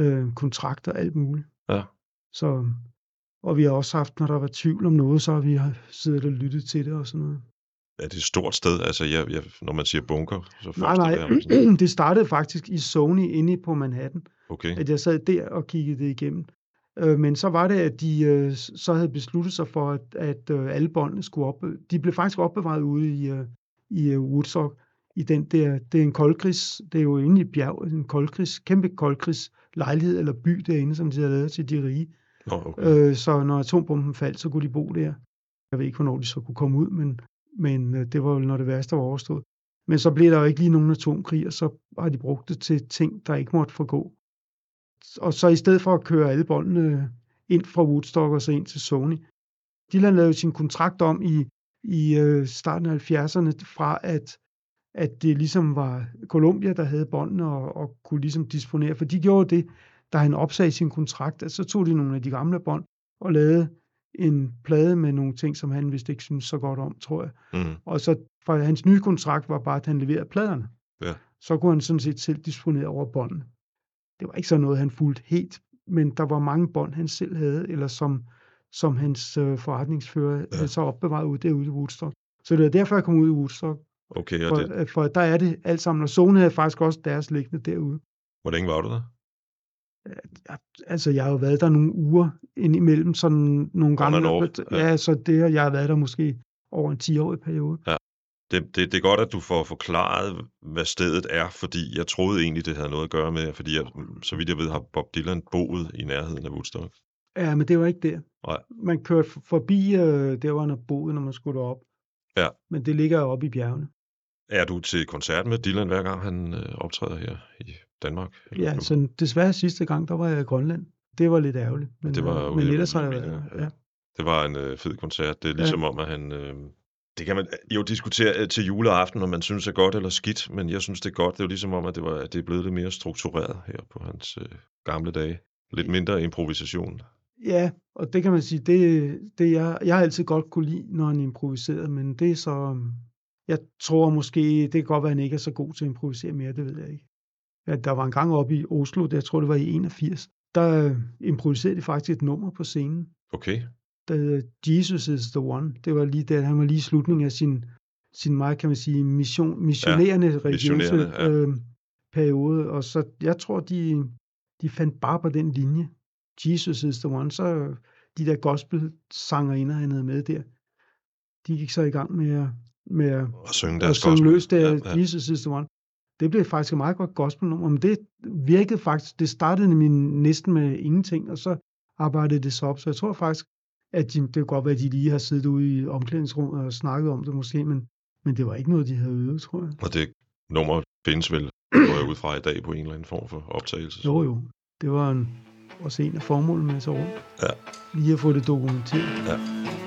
Øh, kontrakter, alt muligt. Ja. Så, og vi har også haft, når der var tvivl om noget, så har vi siddet og lyttet til det og sådan noget. Er det et stort sted? Altså, jeg, jeg, når man siger bunker, så Nej, jeg mig sådan- nej, det startede faktisk i Sony inde på Manhattan, Okay, at jeg sad der og kiggede det igennem. Øh, Men så var det, at de øh, så havde besluttet sig for, at, at øh, alle båndene skulle op. De blev faktisk opbevaret ude i, øh, i øh, Woodstock. I den der, det er en koldkrigs, det er jo inde i bjerg, en koldkrigs, kæmpe koldkrigs lejlighed eller by derinde, som de havde lavet til de rige. Nå, okay. Øh, så når atombomben faldt, så kunne de bo der. Jeg ved ikke, hvornår de så kunne komme ud, men, men øh, det var jo, når det værste var overstået. Men så blev der jo ikke lige nogen atomkrig, og så har de brugt det til ting, der ikke måtte forgå. Og så i stedet for at køre alle båndene ind fra Woodstock og så ind til Sony, Dylan lavede sin kontrakt om i, i øh, starten af 70'erne fra, at, at det ligesom var Columbia, der havde båndene og, og kunne ligesom disponere. For de gjorde det, da han opsagde sin kontrakt, at så tog de nogle af de gamle bånd og lavede en plade med nogle ting, som han vist ikke synes så godt om, tror jeg. Mm. Og så for hans nye kontrakt var bare, at han leverede pladerne. Ja. Så kunne han sådan set selv disponere over båndene. Det var ikke så noget, han fulgte helt, men der var mange bånd, han selv havde, eller som, som hans øh, forretningsfører Ja. ja. så opbevaret ude derude i Woodstock. Så det var derfor, jeg kom ud i Woodstock. Okay, og For, det, det... for der er det alt sammen, og Zone havde faktisk også deres liggende derude. hvor længe var du der? Jeg, altså, jeg har jo været der nogle uger indimellem, sådan nogle gange. off, ja. ja. så det, har- jeg har været der måske over en 10-årig periode. Det, det, det er godt, at du får forklaret, hvad stedet er, fordi jeg troede egentlig, det havde noget at gøre med, fordi jeg, så vidt jeg ved, har Bob Dylan boet i nærheden af Woodstock. Ja, men det var ikke der. Nej. Man kørte for- forbi øh, der, hvor han har boet, når man skulle derop. Ja. Men det ligger jo oppe i bjergene. Er du til koncert med Dylan, hver gang han øh, optræder her i Danmark? Eller Ja, så desværre sidste gang, der var jeg i Grønland. Det var lidt ærgerligt. Men, Det var øh, men ellers har jeg været ja. Ja. Det var en øh, fed koncert. Det er Ja. ligesom om, at han... Øh, det kan man jo diskutere øh, til juleaften, om man synes er godt eller skidt, men jeg synes, det er godt. Det er jo ligesom om, at det, var, at det er blevet lidt mere struktureret her på hans øh, gamle dage. Lidt mindre improvisation. Ja, og det kan man sige, det, det jeg, jeg har altid godt kunne lide, når han improviserede, men det er så, jeg tror måske, det kan godt være, at han ikke er så god til at improvisere mere, det ved jeg ikke. Ja, der var en gang oppe i Oslo, der jeg tror det var i 81, der øh, improviserede de faktisk et nummer på scenen, Okay. der hedder Jesus is the one. Det var lige der, han var lige i slutningen af sin, sin meget, kan man sige, mission, missionerende ja, missionerende, ja. øh, periode, og så, jeg tror, de, de fandt bare på den linje. Jesus is the one. Så de der gospel-sangerinder, han havde med der, de gik så i gang med at, med at, Og synge at deres synge gospel. løs der, ja. ja. Jesus is the one. Det blev faktisk et meget godt gospelnummer, men det virkede faktisk, det startede nemlig næsten med ingenting, og så arbejdede det sig op, så jeg tror faktisk, at de, det kan godt være, at de lige har siddet ude i omklædningsrummet og snakket om det måske, men, men det var ikke noget, de havde øvet, tror jeg. Og det nummer findes vel, går jeg ud fra i dag, på en eller anden form for optagelse. Jo jo, det var en, også en af formålene med at tage rundt. Ja. Lige at få det dokumenteret. Ja.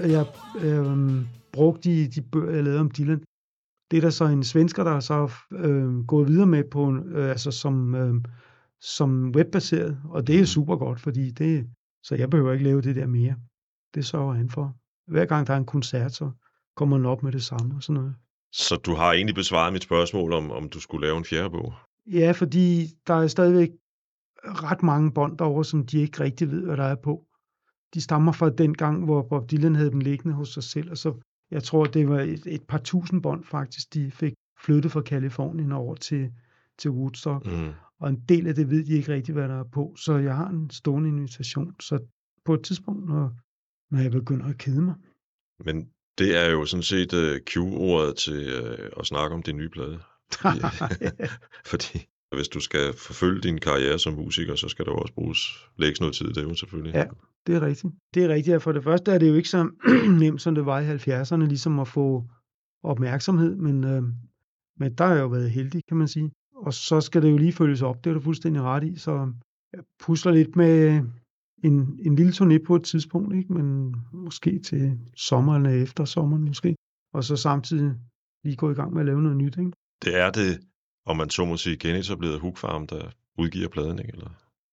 Jeg, øh, brugte i de bøger, jeg lavede om Dylan, det er der så en svensker, der har så øh, gået videre med på, øh, altså som, øh, som webbaseret, og det er super godt, fordi det, så jeg behøver ikke lave det der mere. Det sørger han for. Hver gang der er en koncert, så kommer han op med det samme og sådan noget. Så du har egentlig besvaret mit spørgsmål om, om du skulle lave en fjerde bog. Ja, fordi der er stadigvæk ret mange bånd derovre, som de ikke rigtig ved, hvad der er på. De stammer fra den gang, hvor Bob Dylan havde dem liggende hos sig selv, og så, jeg tror, det var et, et par tusind bånd faktisk, de fik flyttet fra Kalifornien over til, til Woodstock. Mm. Og en del af det ved de ikke rigtig, hvad der er på, så jeg har en stående invitation. Så på et tidspunkt, når, når jeg begynder at kede mig, Men det er jo sådan set uh, Q-ordet til uh, at snakke om din nye plade. Fordi, fordi hvis du skal forfølge din karriere som musiker, så skal der jo også bruges lægges noget tid i det jo selvfølgelig. Ja. Det er rigtigt. Det er rigtigt, at for det første er det jo ikke så nemt, som det var i 70'erne, ligesom at få opmærksomhed, men, øh, men der har jeg jo været heldig, kan man sige. Og så skal det jo lige følges op, det er du fuldstændig ret i, så jeg pusler lidt med en, en lille turné på et tidspunkt, ikke? men måske til sommer eller efter sommeren måske, og så samtidig lige gå i gang med at lave noget nyt. Ikke? Det er det, om man så må sige, genetableret Hook Farm, der udgiver pladen, ikke? Eller?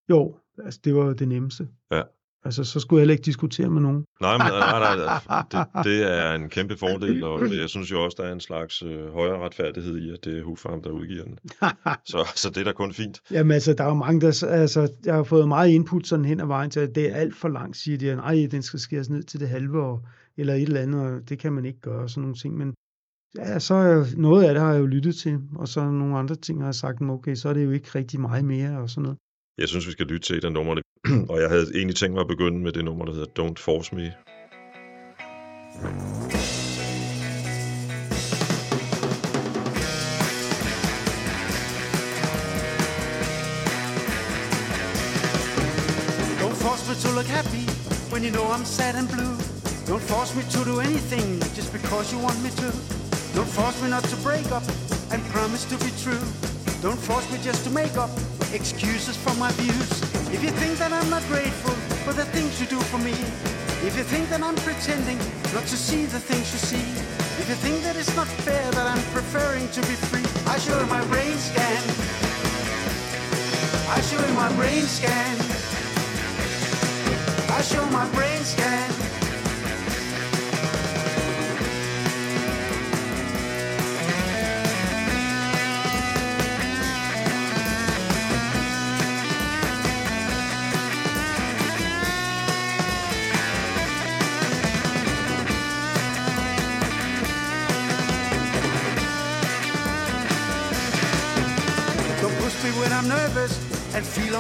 Jo, altså det var det nemmeste. Ja. Altså så skulle jeg heller ikke diskutere med nogen. Nej, men, nej, nej, nej det, det er en kæmpe fordel, og jeg synes jo også, der er en slags øh, højere retfærdighed i, at det er Hook Farm, der udgiver den. Så, så det er da kun fint. Jamen altså, der er jo mange, der... Altså, jeg har fået meget input sådan hen ad vejen til, at det er alt for langt, siger de. Nej, den skal skæres ned til det halve, og, eller et eller andet, og det kan man ikke gøre, og sådan nogle ting. Men ja, så er noget af det har jeg jo lyttet til, og så nogle andre ting har jeg sagt, "Men okay, så er det jo ikke rigtig meget mere, og sådan noget. Jeg synes, vi skal lytte til et af numrene, og jeg havde egentlig tænkt mig at begynde med det nummer, der hedder Don't Force Me. Don't force me to look happy when you know I'm sad and blue. Don't force me to do anything just because you want me to. Don't force me not to break up and promise to be true. Don't force me just to make up excuses for my views. If you think that I'm not grateful for the things you do for me, if you think that I'm pretending not to see the things you see, if you think that it's not fair that I'm preferring to be free, I show my brain scan. I show my brain scan. I show my brain scan.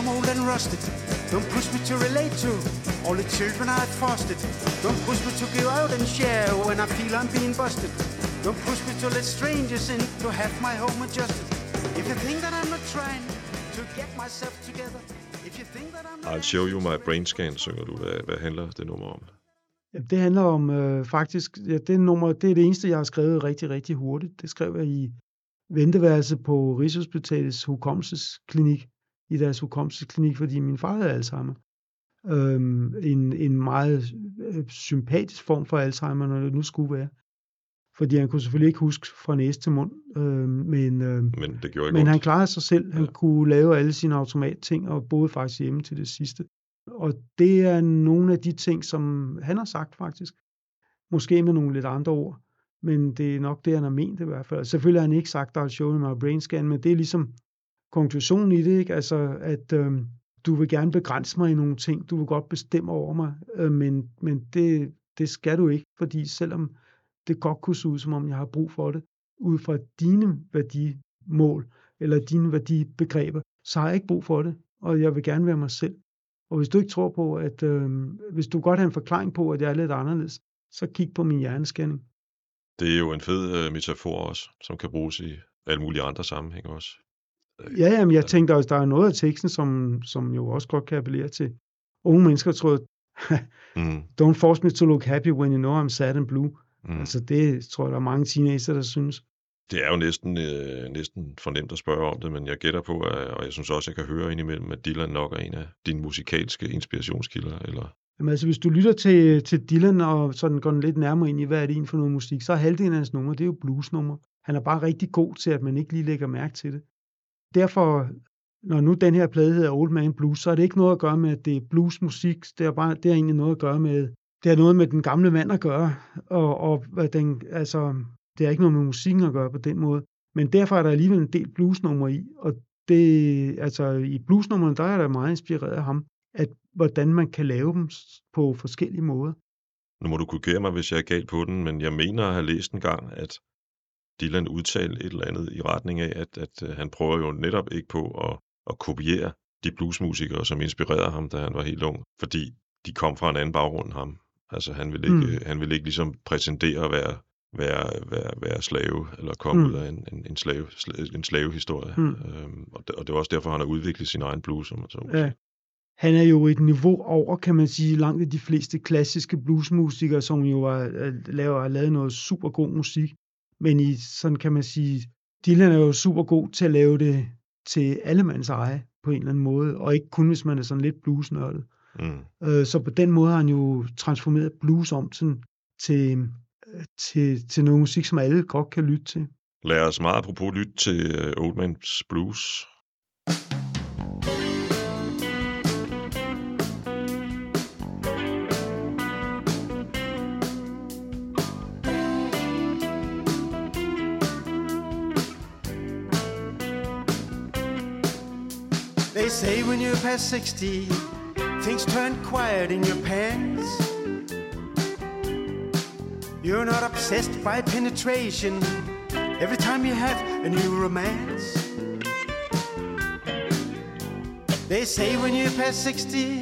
I'm old and rusted. Don't push me to relate to all the children I've fostered. Don't push me to go out and share when I feel I'm being busted. Don't push me to let strangers in to have my home adjusted. If you think that I'm not trying to get myself together, if you think that I'm not I'll show you my brain scan, synger du. Hvad, hvad handler det nummer om? Ja, det handler om øh, faktisk, ja, det nummer, det er det eneste, jeg har skrevet rigtig, rigtig hurtigt. Det skrev jeg i venteværelse på Rigshospitalets hukommelsesklinik, i deres hukommelsesklinik, fordi min far havde Alzheimer. Øhm, en, en meget øh, sympatisk form for Alzheimer, når det nu skulle være. Fordi han kunne selvfølgelig ikke huske fra næse til mund, øh, men, øh, Men det gjorde men han klarede sig selv. Han Ja. kunne lave alle sine automatting og boede faktisk hjemme til det sidste. Og det er nogle af de ting, som han har sagt faktisk. Måske med nogle lidt andre ord, men det er nok det, han har ment i hvert fald. Selvfølgelig har han ikke sagt, der er show mig brain scan, men det er ligesom konklusionen i det, ikke? Altså, at øh, du vil gerne begrænse mig i nogle ting, du vil godt bestemme over mig, øh, men, men det, det skal du ikke, fordi selvom det godt kunne se ud, som om jeg har brug for det, ud fra dine værdimål, eller dine værdibegreber, så har jeg ikke brug for det, og jeg vil gerne være mig selv. Og hvis du ikke tror på, at øh, hvis du godt har en forklaring på, at jeg er lidt anderledes, så kig på min hjernescanning. Det er jo en fed øh, metafor også, som kan bruges i alle mulige andre sammenhænge også. Ja, jamen, jeg tænkte også, der er noget af teksten, som, som jo også godt kan appellere til unge mennesker, tror jeg, Mm, don't force me to look happy when you know I'm sad and blue. mm. Altså det tror jeg, der er mange teenager, der synes. Det er jo næsten, øh, næsten for nemt at spørge om det, men jeg gætter på, at, og jeg synes også, jeg kan høre indimellem, at Dylan nok er en af dine musikalske inspirationskilder. Eller... Jamen, altså, hvis du lytter til, til Dylan og sådan går lidt nærmere ind i, hvad er det egentlig for noget musik, så er halvdelen af hans numre, det er jo bluesnumre. Han er bare rigtig god til, at man ikke lige lægger mærke til det. Derfor, når nu den her plade hedder Old Man Blues, så er det ikke noget at gøre med, at det er bluesmusik. Det er, bare, det er egentlig noget at gøre med, det har noget med den gamle mand at gøre, og, og hvad den, altså, det har ikke noget med musikken at gøre på den måde. Men derfor er der alligevel en del bluesnumre i, og det, altså i bluesnummerne, der er der meget inspireret af ham, at hvordan man kan lave dem på forskellige måder. Nu må du korrigere mig, hvis jeg er galt på den, men jeg mener at have læst en gang, at Dylan udtalte et eller andet i retning af, at, at øh, han prøver jo netop ikke på at, at kopiere de bluesmusikere, som inspirerede ham, da han var helt ung, fordi de kom fra en anden baggrund end ham. Altså han ville ikke, Mm. han ville ikke ligesom prætendere at være, være, være, være slave, eller komme Mm. ud af en, en, en, slave, sla- en slavehistorie. Mm. Øhm, og, det, og det er også derfor, han har udviklet sin egen blues, om man så må Ja. Han er jo et niveau over, kan man sige, langt af de fleste klassiske bluesmusikere, som jo er, laver, har lavet noget super god musik. Men i, sådan kan man sige, Dylan er jo super god til at lave det til allemands eje på en eller anden måde, og ikke kun hvis man er sådan lidt bluesnørdet. Mm. Øh, så på den måde har han jo transformeret blues om til, til, øh, til, til noget musik, som alle godt kan lytte til. Lad os meget apropos lytte til øh, Old Man's Blues. They say when you're past 60, things turn quiet in your pants. You're not obsessed by penetration every time you have a new romance. They say when you're past 60,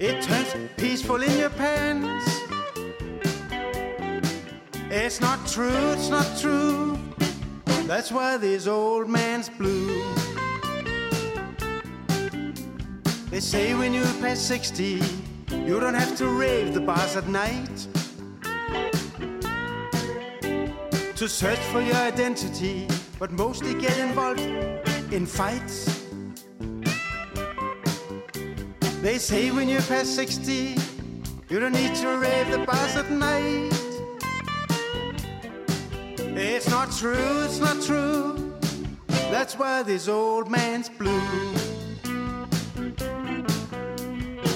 it turns peaceful in your pants. It's not true, it's not true. That's why this old man's blue. They say when you pass 60, you don't have to rave the bars at night. To search for your identity, but mostly get involved in fights. They say when you pass 60, you don't need to rave the bars at night. It's not true, it's not true. That's why this old man's blue.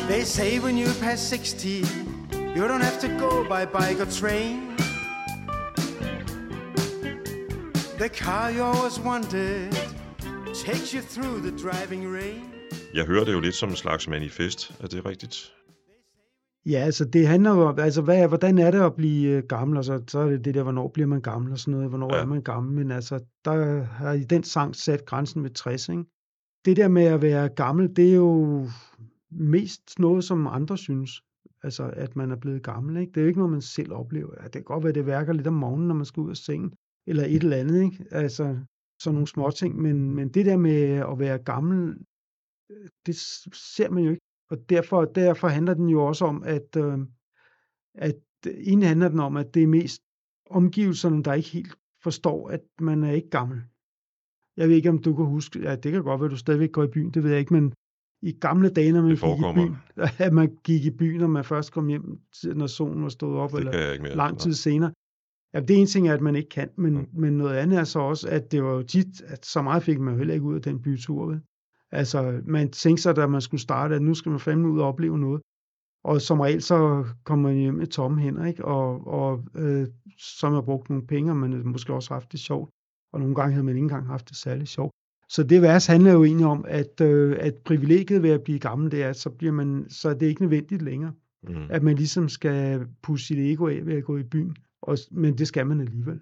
They say when you pass 60, you don't have to go by bike or train. The car you always wanted takes you through the driving rain. Jeg hører det jo lidt som en slags manifest. Er det rigtigt? Ja, altså det handler jo om, altså hvad, hvordan er det at blive øh, gammel, og så, så er det det der, hvornår bliver man gammel og sådan noget, hvornår ja. Ja. er man gammel, men altså der har i den sang sat grænsen ved 60, ikke? det der med at være gammel, det er jo mest noget, som andre synes. Altså, at man er blevet gammel, ikke? Det er jo ikke noget, man selv oplever. Ja, det kan godt være, det værker lidt om morgenen, når man skal ud af sengen, eller et eller andet, ikke? Altså, sådan nogle små ting. Men, men det der med at være gammel, øh, det ser man jo ikke. Og derfor, derfor handler den jo også om, at, øh, at en handler den om, at det er mest omgivelserne, der ikke helt forstår, at man er ikke gammel. Jeg ved ikke, om du kan huske, ja, det kan godt være, at du stadigvæk går i byen, det ved jeg ikke, men i gamle dage, når man Det gik i byen, at man gik i byen, når man først kom hjem, når solen var stået op, Det eller mere. lang Nej. tid senere. Ja, det ene ting er, at man ikke kan, men, Mm. men noget andet er så også, at det var jo tit, at så meget fik man jo heller ikke ud af den bytur. Vel? Altså, man tænkte sig, da man skulle starte, at nu skal man fandme ud og opleve noget. Og som regel, så kommer man hjem med tomme hænder, ikke? Og, og øh, så har man brugt nogle penge, og man måske også haft det sjovt. Og nogle gange havde man ikke engang haft det særligt sjovt. Så det vers handler jo egentlig om, at, øh, at privilegiet ved at blive gammel, det er, at så, bliver man, så er det ikke nødvendigt længere Mm. at man ligesom skal pusse sit ego af ved at gå i byen. Og, men det skal man alligevel.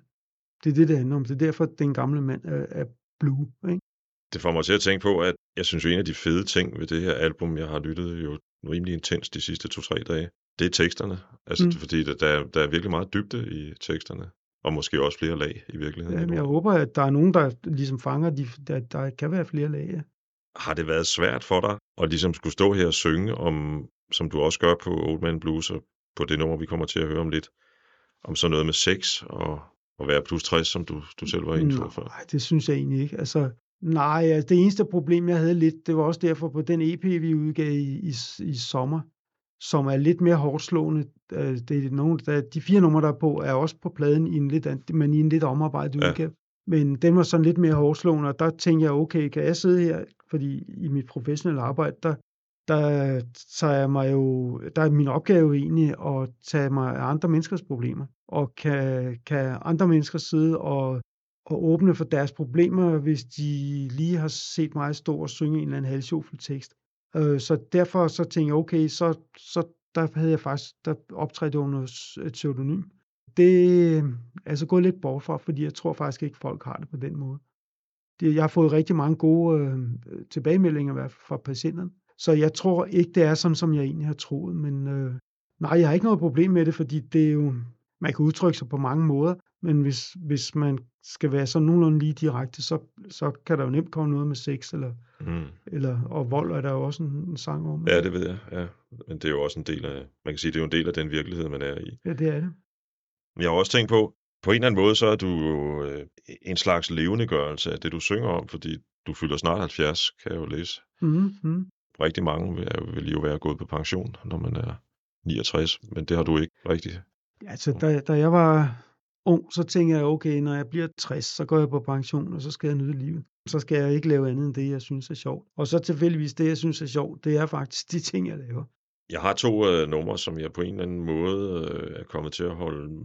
Det er det, det handler om. Det er derfor, at den gamle mand er, er blue. Ikke? Det får mig til at tænke på, at jeg synes jo, en af de fede ting ved det her album, jeg har lyttet jo rimelig intens de sidste to-tre dage, det er teksterne. Altså, Mm. mm. fordi der, der, er- der er virkelig meget dybde i teksterne. Og måske også flere lag i virkeligheden. Jamen, jeg håber, at der er nogen, der ligesom fanger, de, der, der kan være flere lag. Ja. Har det været svært for dig at ligesom skulle stå her og synge om, som du også gør på Old Man Blues og på det nummer, vi kommer til at høre om lidt, om sådan noget med sex og at være plus 60, som du, du selv var inde på før? Nej, det synes jeg egentlig ikke. Altså, nej, altså, det eneste problem, jeg havde lidt, det var også derfor på den EP, vi udgav i, i, i sommer, som er lidt mere hårdt slående. Øh, Det er nogle, der, de fire numre, der er på, er også på pladen, i en lidt, men i en lidt omarbejdet Ja. udgave. Men den var sådan lidt mere hårdt slående, og der tænkte jeg, okay, kan jeg sidde her? Fordi i mit professionelle arbejde, der, der tager jeg mig jo, der er min opgave egentlig at tage mig af andre menneskers problemer. Og kan, kan andre mennesker sidde og, og åbne for deres problemer, hvis de lige har set mig stå og synge en eller anden halvsjofel tekst. Øh, så derfor så tænkte jeg, okay, så, så der havde jeg faktisk, der optrådte jeg under et pseudonym. Det er altså gået lidt bort fra, fordi jeg tror faktisk ikke, folk har det på den måde. Det, jeg har fået rigtig mange gode øh, tilbagemeldinger fra patienterne. Så jeg tror ikke, det er sådan, som jeg egentlig har troet. Men øh, nej, jeg har ikke noget problem med det, fordi det er jo, man kan udtrykke sig på mange måder, men hvis, hvis man skal være sådan nogenlunde lige direkte, så, så kan der jo nemt komme noget med sex, eller, Mm. eller, og vold er der jo også en, en sang om. Ja, det ved jeg. Ja. Men det er jo også en del af, man kan sige, det er jo en del af den virkelighed, man er i. ja, det er det. Men jeg har også tænkt på, på en eller anden måde, så er du jo øh, en slags levendegørelse af det, du synger om, fordi du fylder snart 70, kan jeg jo læse. Mm, mm. Rigtig mange vil, vil jo være gået på pension, når man er 69, men det har du ikke rigtigt. Altså, da, da jeg var ung, så tænker jeg, okay, når jeg bliver 60, så går jeg på pension, og så skal jeg nyde livet. Så skal jeg ikke lave andet end det, jeg synes er sjovt. Og så tilfældigvis det, jeg synes er sjovt, det er faktisk de ting, jeg laver. Jeg har to øh, numre, som jeg på en eller anden måde øh, er kommet til at holde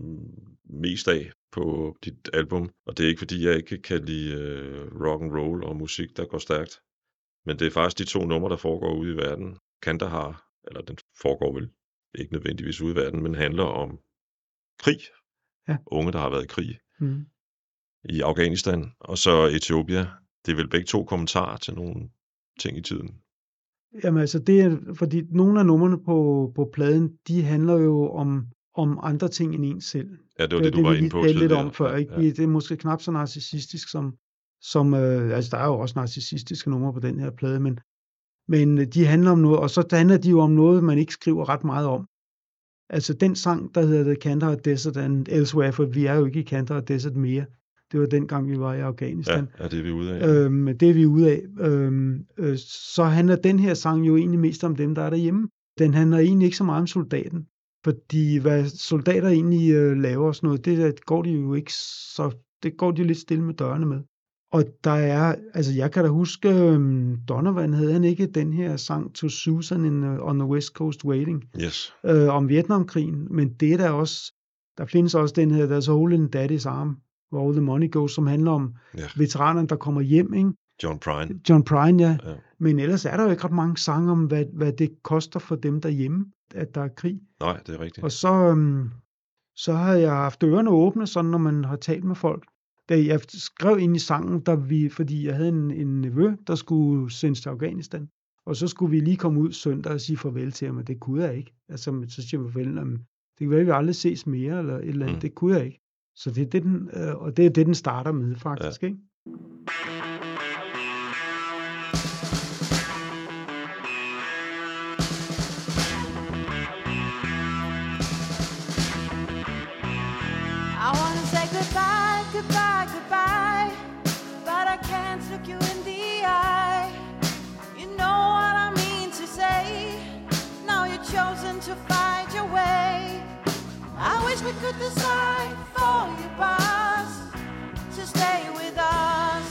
mest af på dit album. Og det er ikke, fordi jeg ikke kan lide øh, rock and roll og musik, der går stærkt. Men det er faktisk de to numre, der foregår ude i verden. Kandahar, eller den foregår vel ikke nødvendigvis ude i verden, men handler om krig. Ja. Unge, der har været i krig Mm. i Afghanistan, og så Etiopia. Det er vel begge to kommentarer til nogle ting i tiden. Jamen altså, det er, fordi nogle af numrene på, på pladen, de handler jo om, om andre ting end en selv. Ja, det var det, du var vi inde på talte lidt tidligere. om før. Ikke? ja. Det er måske knap så narcissistisk som, som øh, altså der er jo også narcissistiske numre på den her plade, men, men øh, de handler om noget, og så handler de jo om noget, man ikke skriver ret meget om. Altså den sang, der hedder The Kandahar Desert and Elsewhere, for vi er jo ikke i Kandahar Desert mere. Det var dengang, vi var i Ja, Afghanistan. ja, det er vi ude af. Øhm, det er vi ude af. Øhm, øh, så handler den her sang jo egentlig mest om dem, der er derhjemme. Den handler egentlig ikke så meget om soldaten. Fordi hvad soldater egentlig øh, laver og sådan noget, det der går de jo ikke så... Det går de jo lidt stille med dørene med. Og der er, altså jeg kan da huske, øhm, Donovan havde han ikke den her sang To Susan in, uh, on the West Coast Waiting Yes. øh, om Vietnamkrigen, men det er der også, der findes også den her There's a Hole in Daddy's Arm, Where All the Money Goes, som handler om Ja. veteranerne, der kommer hjem, ikke? John Prine. John Prine, ja. Ja. Men ellers er der jo ikke ret mange sange om, hvad, hvad det koster for dem derhjemme, at der er krig. Nej, det er rigtigt. Og så, øhm, så har jeg haft ørerne åbne, sådan når man har talt med folk. Da jeg skrev ind i sangen, der vi, fordi jeg havde en, en nevø, der skulle sendes til Afghanistan, og så skulle vi lige komme ud søndag og sige farvel til ham, og det kunne jeg ikke. Altså, så siger jeg farvel, om, det kan være, at vi aldrig ses mere, eller et eller andet. Mm. Det kunne jeg ikke. Så det er det, den, øh, og det er det, den starter med, faktisk. Ja. Ikke? To find your way. I wish we could decide for you, boss, to stay with us.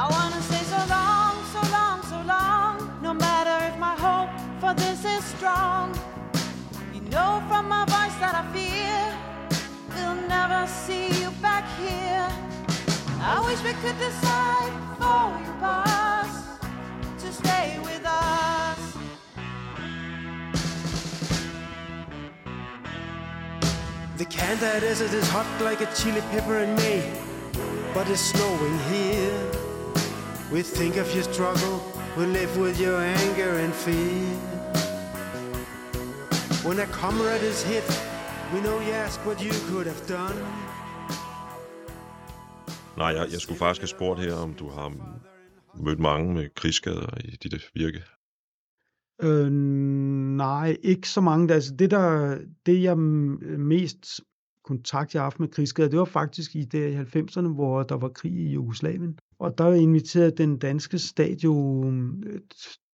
I wanna say so long, so long, so long. No matter if my hope for this is strong. You know from my voice that I fear we'll never see you back here. I wish we could decide for you, boss, to stay with us. The Canada desert is hot like a chili pepper in May, but it's snowing here. We think of your struggle, we live with your anger and fear. When a comrade is hit, we know you ask what you could have done. Nej, jeg, jeg skulle faktisk have spurgt her, om du har mødt mange med krigsskader i dit virke. Øh, nej, ikke så mange. Altså, det, der, det, jeg mest kontakt, jeg har haft med krigsskader, det var faktisk i der i 90'erne, hvor der var krig i Jugoslavien. Og der inviterede den danske stat jo øh,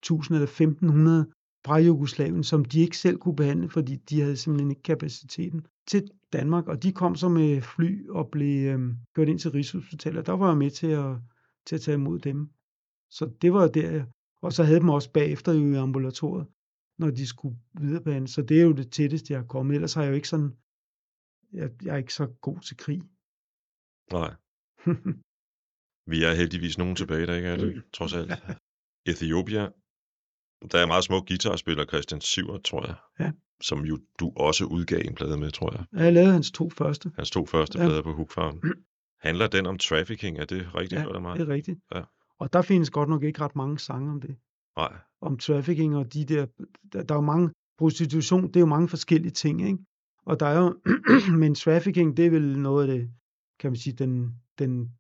1000 eller 1500 fra Jugoslavien, som de ikke selv kunne behandle, fordi de havde simpelthen ikke kapaciteten til Danmark. Og de kom så med fly og blev øhm, kørt ind til Rigshospitalet, og der var jeg med til at, til at tage imod dem. Så det var der, jeg- og så havde dem også bagefter jo i ambulatoriet, når de skulle viderebehandle. Så det er jo det tætteste, jeg har kommet. Ellers har jeg jo ikke sådan, jeg, jeg er ikke så god til krig. Nej. Vi er heldigvis nogen tilbage, der ikke er det, trods alt. Ethiopia. Der er meget smuk guitarspiller, Christian Siver, tror jeg. Ja. Som jo du også udgav en plade med, tror jeg. jeg lavede hans to første. Hans to første Ja. plader på Hook Farm. Handler den om trafficking? Er det rigtigt, Ja, af mig? det er rigtigt. Ja. Og der findes godt nok ikke ret mange sange om det. Nej. Om trafficking og de der, der, der er jo mange, prostitution, det er jo mange forskellige ting, ikke? Og der er jo, men trafficking, det er vel noget af det, kan man sige, den, den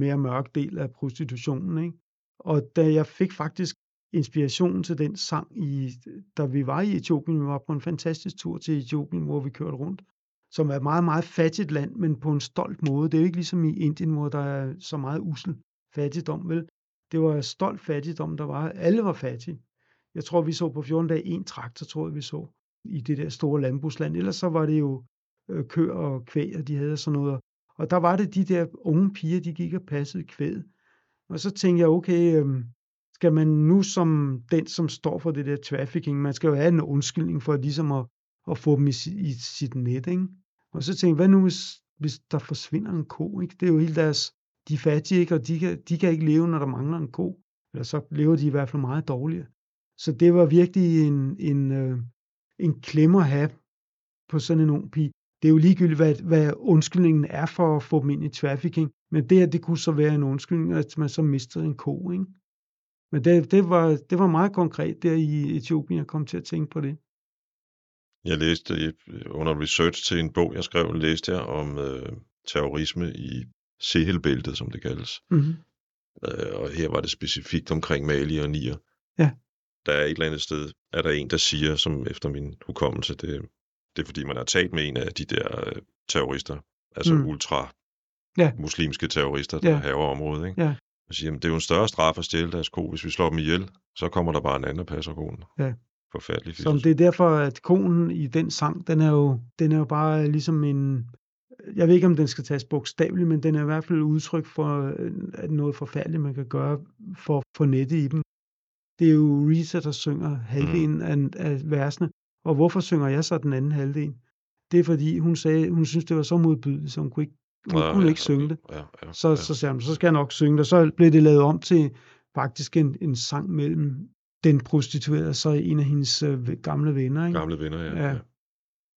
mere mørke del af prostitutionen, ikke? Og da jeg fik faktisk inspiration til den sang, i, da vi var i Etiopien, vi var på en fantastisk tur til Etiopien, hvor vi kørte rundt, som er et meget, meget fattigt land, men på en stolt måde. Det er jo ikke ligesom i Indien, hvor der er så meget usel fattigdom, vel? Det var stolt fattigdom, der var. Alle var fattige. Jeg tror, vi så på 14 dage en traktor, tror jeg, vi så, i det der store landbrugsland. Ellers så var det jo øh, køer og kvæg, og de havde sådan noget. Og der var det de der unge piger, de gik og passede kvæd. Og så tænkte jeg, okay, øh, skal man nu som den, som står for det der trafficking, man skal jo have en undskyldning for ligesom at, at få dem i, i sit net, ikke? Og så tænkte jeg, hvad nu hvis, hvis der forsvinder en ko, ikke? Det er jo hele deres, de er fattige, ikke? Og de kan, de kan ikke leve, når der mangler en ko. Eller så lever de i hvert fald meget dårligere. Så det var virkelig en, en, øh, en klemmer at have på sådan en ung pige. Det er jo ligegyldigt, hvad, hvad undskyldningen er for at få dem ind i trafficking. Men det her, det kunne så være en undskyldning, at man så mistede en ko, ikke? Men det, det, var, det var meget konkret der i Etiopien, jeg kom til at tænke på det. Jeg læste under research til en bog, jeg skrev, læste jeg om øh, terrorisme i Sahel-bæltet, som det kaldes. Mm-hmm. Øh, og her var det specifikt omkring Mali og Niger. Ja. Der er et eller andet sted, er der en, der siger, som efter min hukommelse, det, det er fordi, man har talt med en af de der øh, terrorister, altså Mm. ultra Ja. muslimske terrorister, der Ja. haver området. Ikke? Ja. Og siger, jamen, det er jo en større straf at stjæle deres ko. Hvis vi slår dem ihjel, så kommer der bare en anden og passer konen. Ja. Forfærdeligt. Som det er derfor, at konen i den sang, den er jo, den er jo bare ligesom en, jeg ved ikke, om den skal tages bogstaveligt, men den er i hvert fald et udtryk for øh, at noget forfærdeligt, man kan gøre for at få nettet i dem. Det er jo Rita, der synger halvdelen af, af versene. Og hvorfor synger jeg så den anden halvdel? Det er fordi, hun sagde, hun synes, det var så modbydeligt, så hun kunne ikke, hun Ja, kunne ja, ikke synge det. Ja, ja, Så, ja. så sagde hun, så skal jeg nok synge det. Så blev det lavet om til faktisk en, en sang mellem den prostituerede og så en af hendes øh, gamle venner. Ikke? Gamle venner, ja. Ja. ja.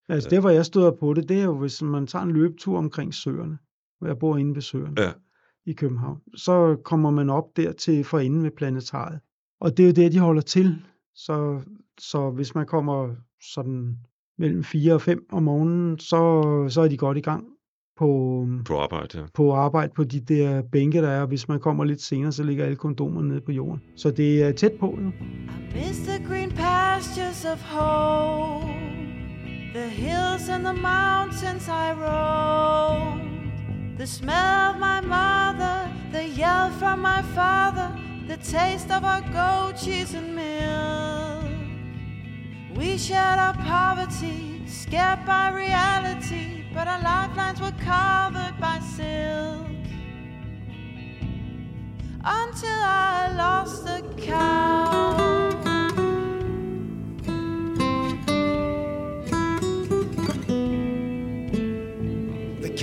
Altså Ja. der, hvor jeg støder på det, det er jo, hvis man tager en løbetur omkring søerne, hvor jeg bor inde ved søerne Ja. i København, så kommer man op der til for enden ved planetariet. Og det er jo der, de holder til. Så, så hvis man kommer sådan mellem 4 og 5 om morgenen, så, så er de godt i gang på, På arbejde, ja. på arbejde på de der bænke, der er. Hvis man kommer lidt senere, så ligger alle kondomerne nede på jorden. Så det er tæt på, jo. I miss the green pastures of home, the hills and the mountains I roamed, the smell of my mother, the yell from my father, the taste of our goat cheese and milk. We shared our poverty, scared by reality, but our lifelines were covered by silk. Until I lost the count.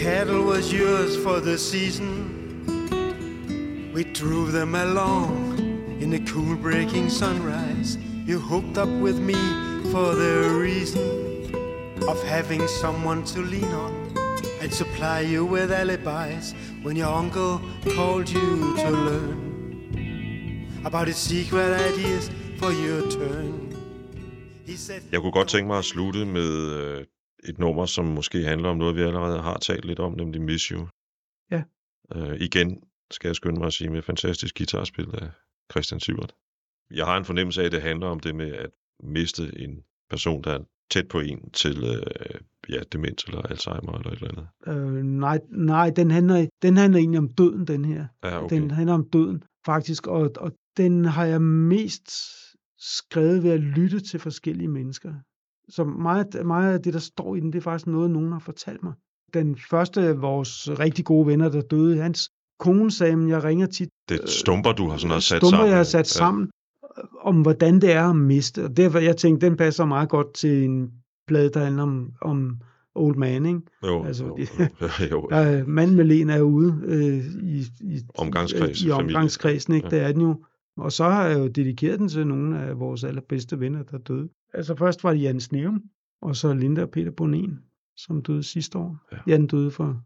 Cattle was yours for the season. We drove them along in the cool breaking sunrise. You hooked up with me for the reason of having someone to lean on and supply you with alibis when your uncle called you to learn about his secret ideas for your turn. Jeg kunne godt tænke mig at slutte med øh, et nummer, som måske handler om noget, vi allerede har talt lidt om, nemlig Miss You. Ja. Øh, igen skal jeg skynde mig at sige med fantastisk guitarspil af Christian Sivert. Jeg har en fornemmelse af, at det handler om det med at miste en person, der er tæt på en til øh, ja, demens eller Alzheimer eller et eller andet. Øh, nej, nej den, handler, den handler egentlig om døden, den her. Ja, okay. Den handler om døden, faktisk. Og, og den har jeg mest skrevet ved at lytte til forskellige mennesker. Så meget, meget af det, der står i den, det er faktisk noget, nogen har fortalt mig. Den første af vores rigtig gode venner, der døde, hans kone sagde, at jeg ringer tit Det er stumper, du har sådan noget sat stumper, sammen. jeg har sat sammen, øh, om hvordan det er at miste. Og derfor, jeg tænkte, den passer meget godt til en plade, der handler om, om Old Man, ikke? Ja. Jo, Altså, jo, jo, jo. Der, manden med len er ude øh, i, i, Omgangskreds, i familie. omgangskredsen, ikke? Ja. Ja. Det er den jo. Og så har jeg jo dedikeret den til nogle af vores allerbedste venner, der døde. Altså først var det Jan Sneum, og så Linda og Peter Bonin, som døde sidste år. Ja. Ja. Jan døde for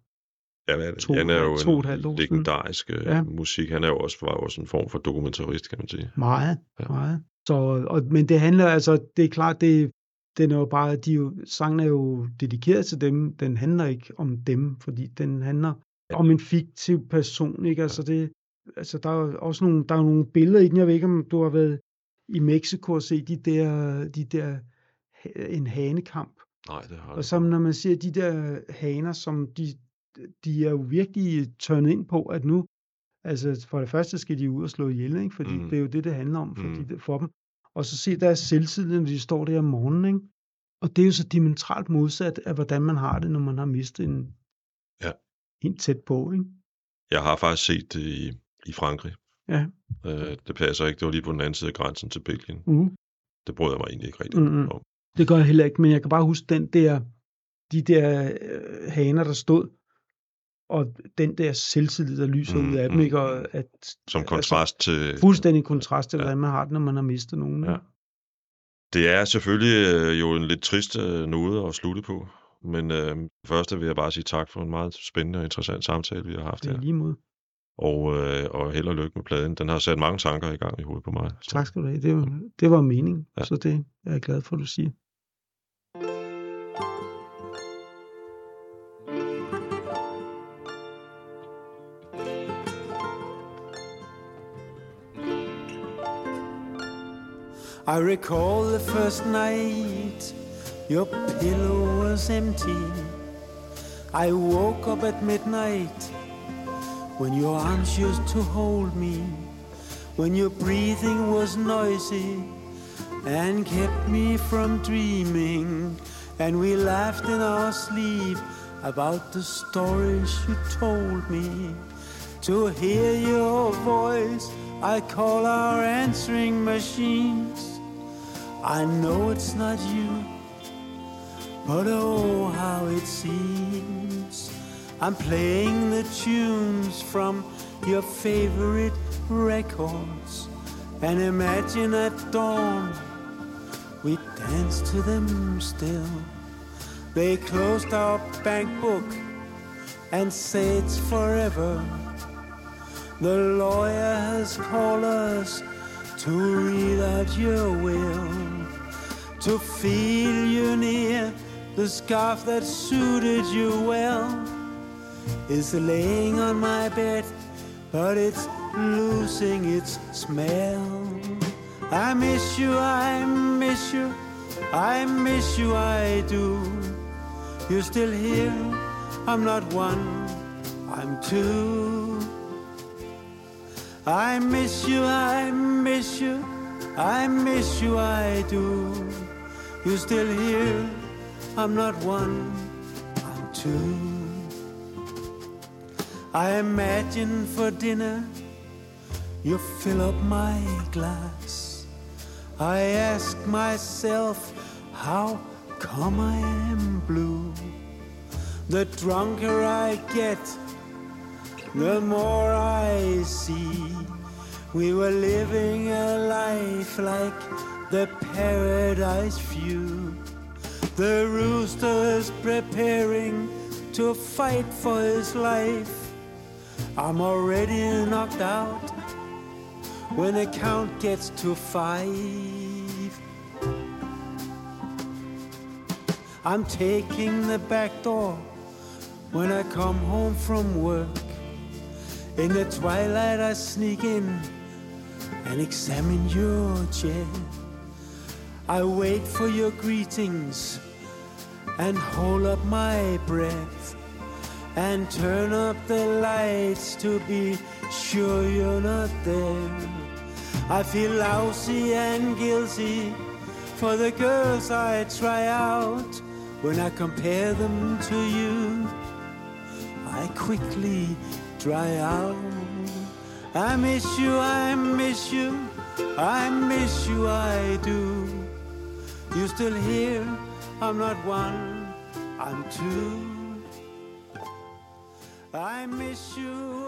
Ja, det? to- han er jo to en halvt år legendarisk øh, Ja. musik. Han er jo også, var jo også en form for dokumentarist, kan man sige. meget, Ja. meget. Så, og, men det handler altså, det er klart, det, den er jo bare, de jo, sangen er jo dedikeret til dem, den handler ikke om dem, fordi den handler Ja. om en fiktiv person, ikke? Altså det, altså der er jo også nogle, der er nogle billeder i den, jeg ved ikke, om du har været i Mexico og se de der, de der, en hanekamp, Nej, det har og så når man ser de der haner, som de, de er jo virkelig tørnet ind på, at nu, altså for det første skal de ud og slå ihjel, ikke? fordi Mm. det er jo det, det handler om for, Mm. de, for dem. Og så se deres selvtillid, når de står der om morgenen. Ikke? Og det er jo så dimensionalt modsat af, hvordan man har det, når man har mistet en Ja. helt tæt på. Ikke? Jeg har faktisk set det i, i Frankrig. Ja. Øh, det passer ikke. Det var lige på den anden side af grænsen til Belgien. Uh. Det brød jeg mig egentlig ikke rigtig Mm-mm. om. Det gør jeg heller ikke, men jeg kan bare huske den der, de der øh, haner, der stod, og den der selvtillid, der lyser Mm, ud af dem, mm, ikke? Og at, Som altså, kontrast til... fuldstændig kontrast til, Ja. hvordan man har det, når man har mistet nogen. Ja. Det er selvfølgelig øh, jo en lidt trist øh, noget at slutte på. Men øh, først vil jeg bare sige tak for en meget spændende og interessant samtale, vi har haft Det er her. lige mod. Og, øh, og held og lykke med pladen. Den har sat mange tanker i gang i hovedet på mig. Så. Tak skal du have. Det var, det var meningen, Ja. ja. så det er jeg glad for, at du siger. I recall the first night your pillow was empty. I woke up at midnight when your arms used to hold me, when your breathing was noisy and kept me from dreaming. And we laughed in our sleep about the stories you told me. To hear your voice, I call our answering machines. I know it's not you, but oh, how it seems. I'm playing the tunes from your favorite records. And imagine at dawn, we dance to them still. They closed our bank book and say it's forever. The lawyer has called us to read out your will, to feel you near. The scarf that suited you well is laying on my bed, but it's losing its smell. I miss you, I miss you, I miss you, I do. You're still here, I'm not one, I'm two. I miss you, I miss you, I miss you, I do. You're still here, I'm not one, I'm two. I imagine for dinner you fill up my glass. I ask myself, how come I am blue? The drunker I get, the more I see. We were living a life like the paradise view. The rooster is preparing to fight for his life. I'm already knocked out when the count gets to five. I'm taking the back door when I come home from work. In the twilight, I sneak in and examine your chair. I wait for your greetings and hold up my breath and turn up the lights to be sure you're not there. I feel lousy and guilty for the girls I try out when I compare them to you. I quickly dry out. I miss you, I miss you, I miss you, I do. You still here? I'm not one, I'm two. I miss you,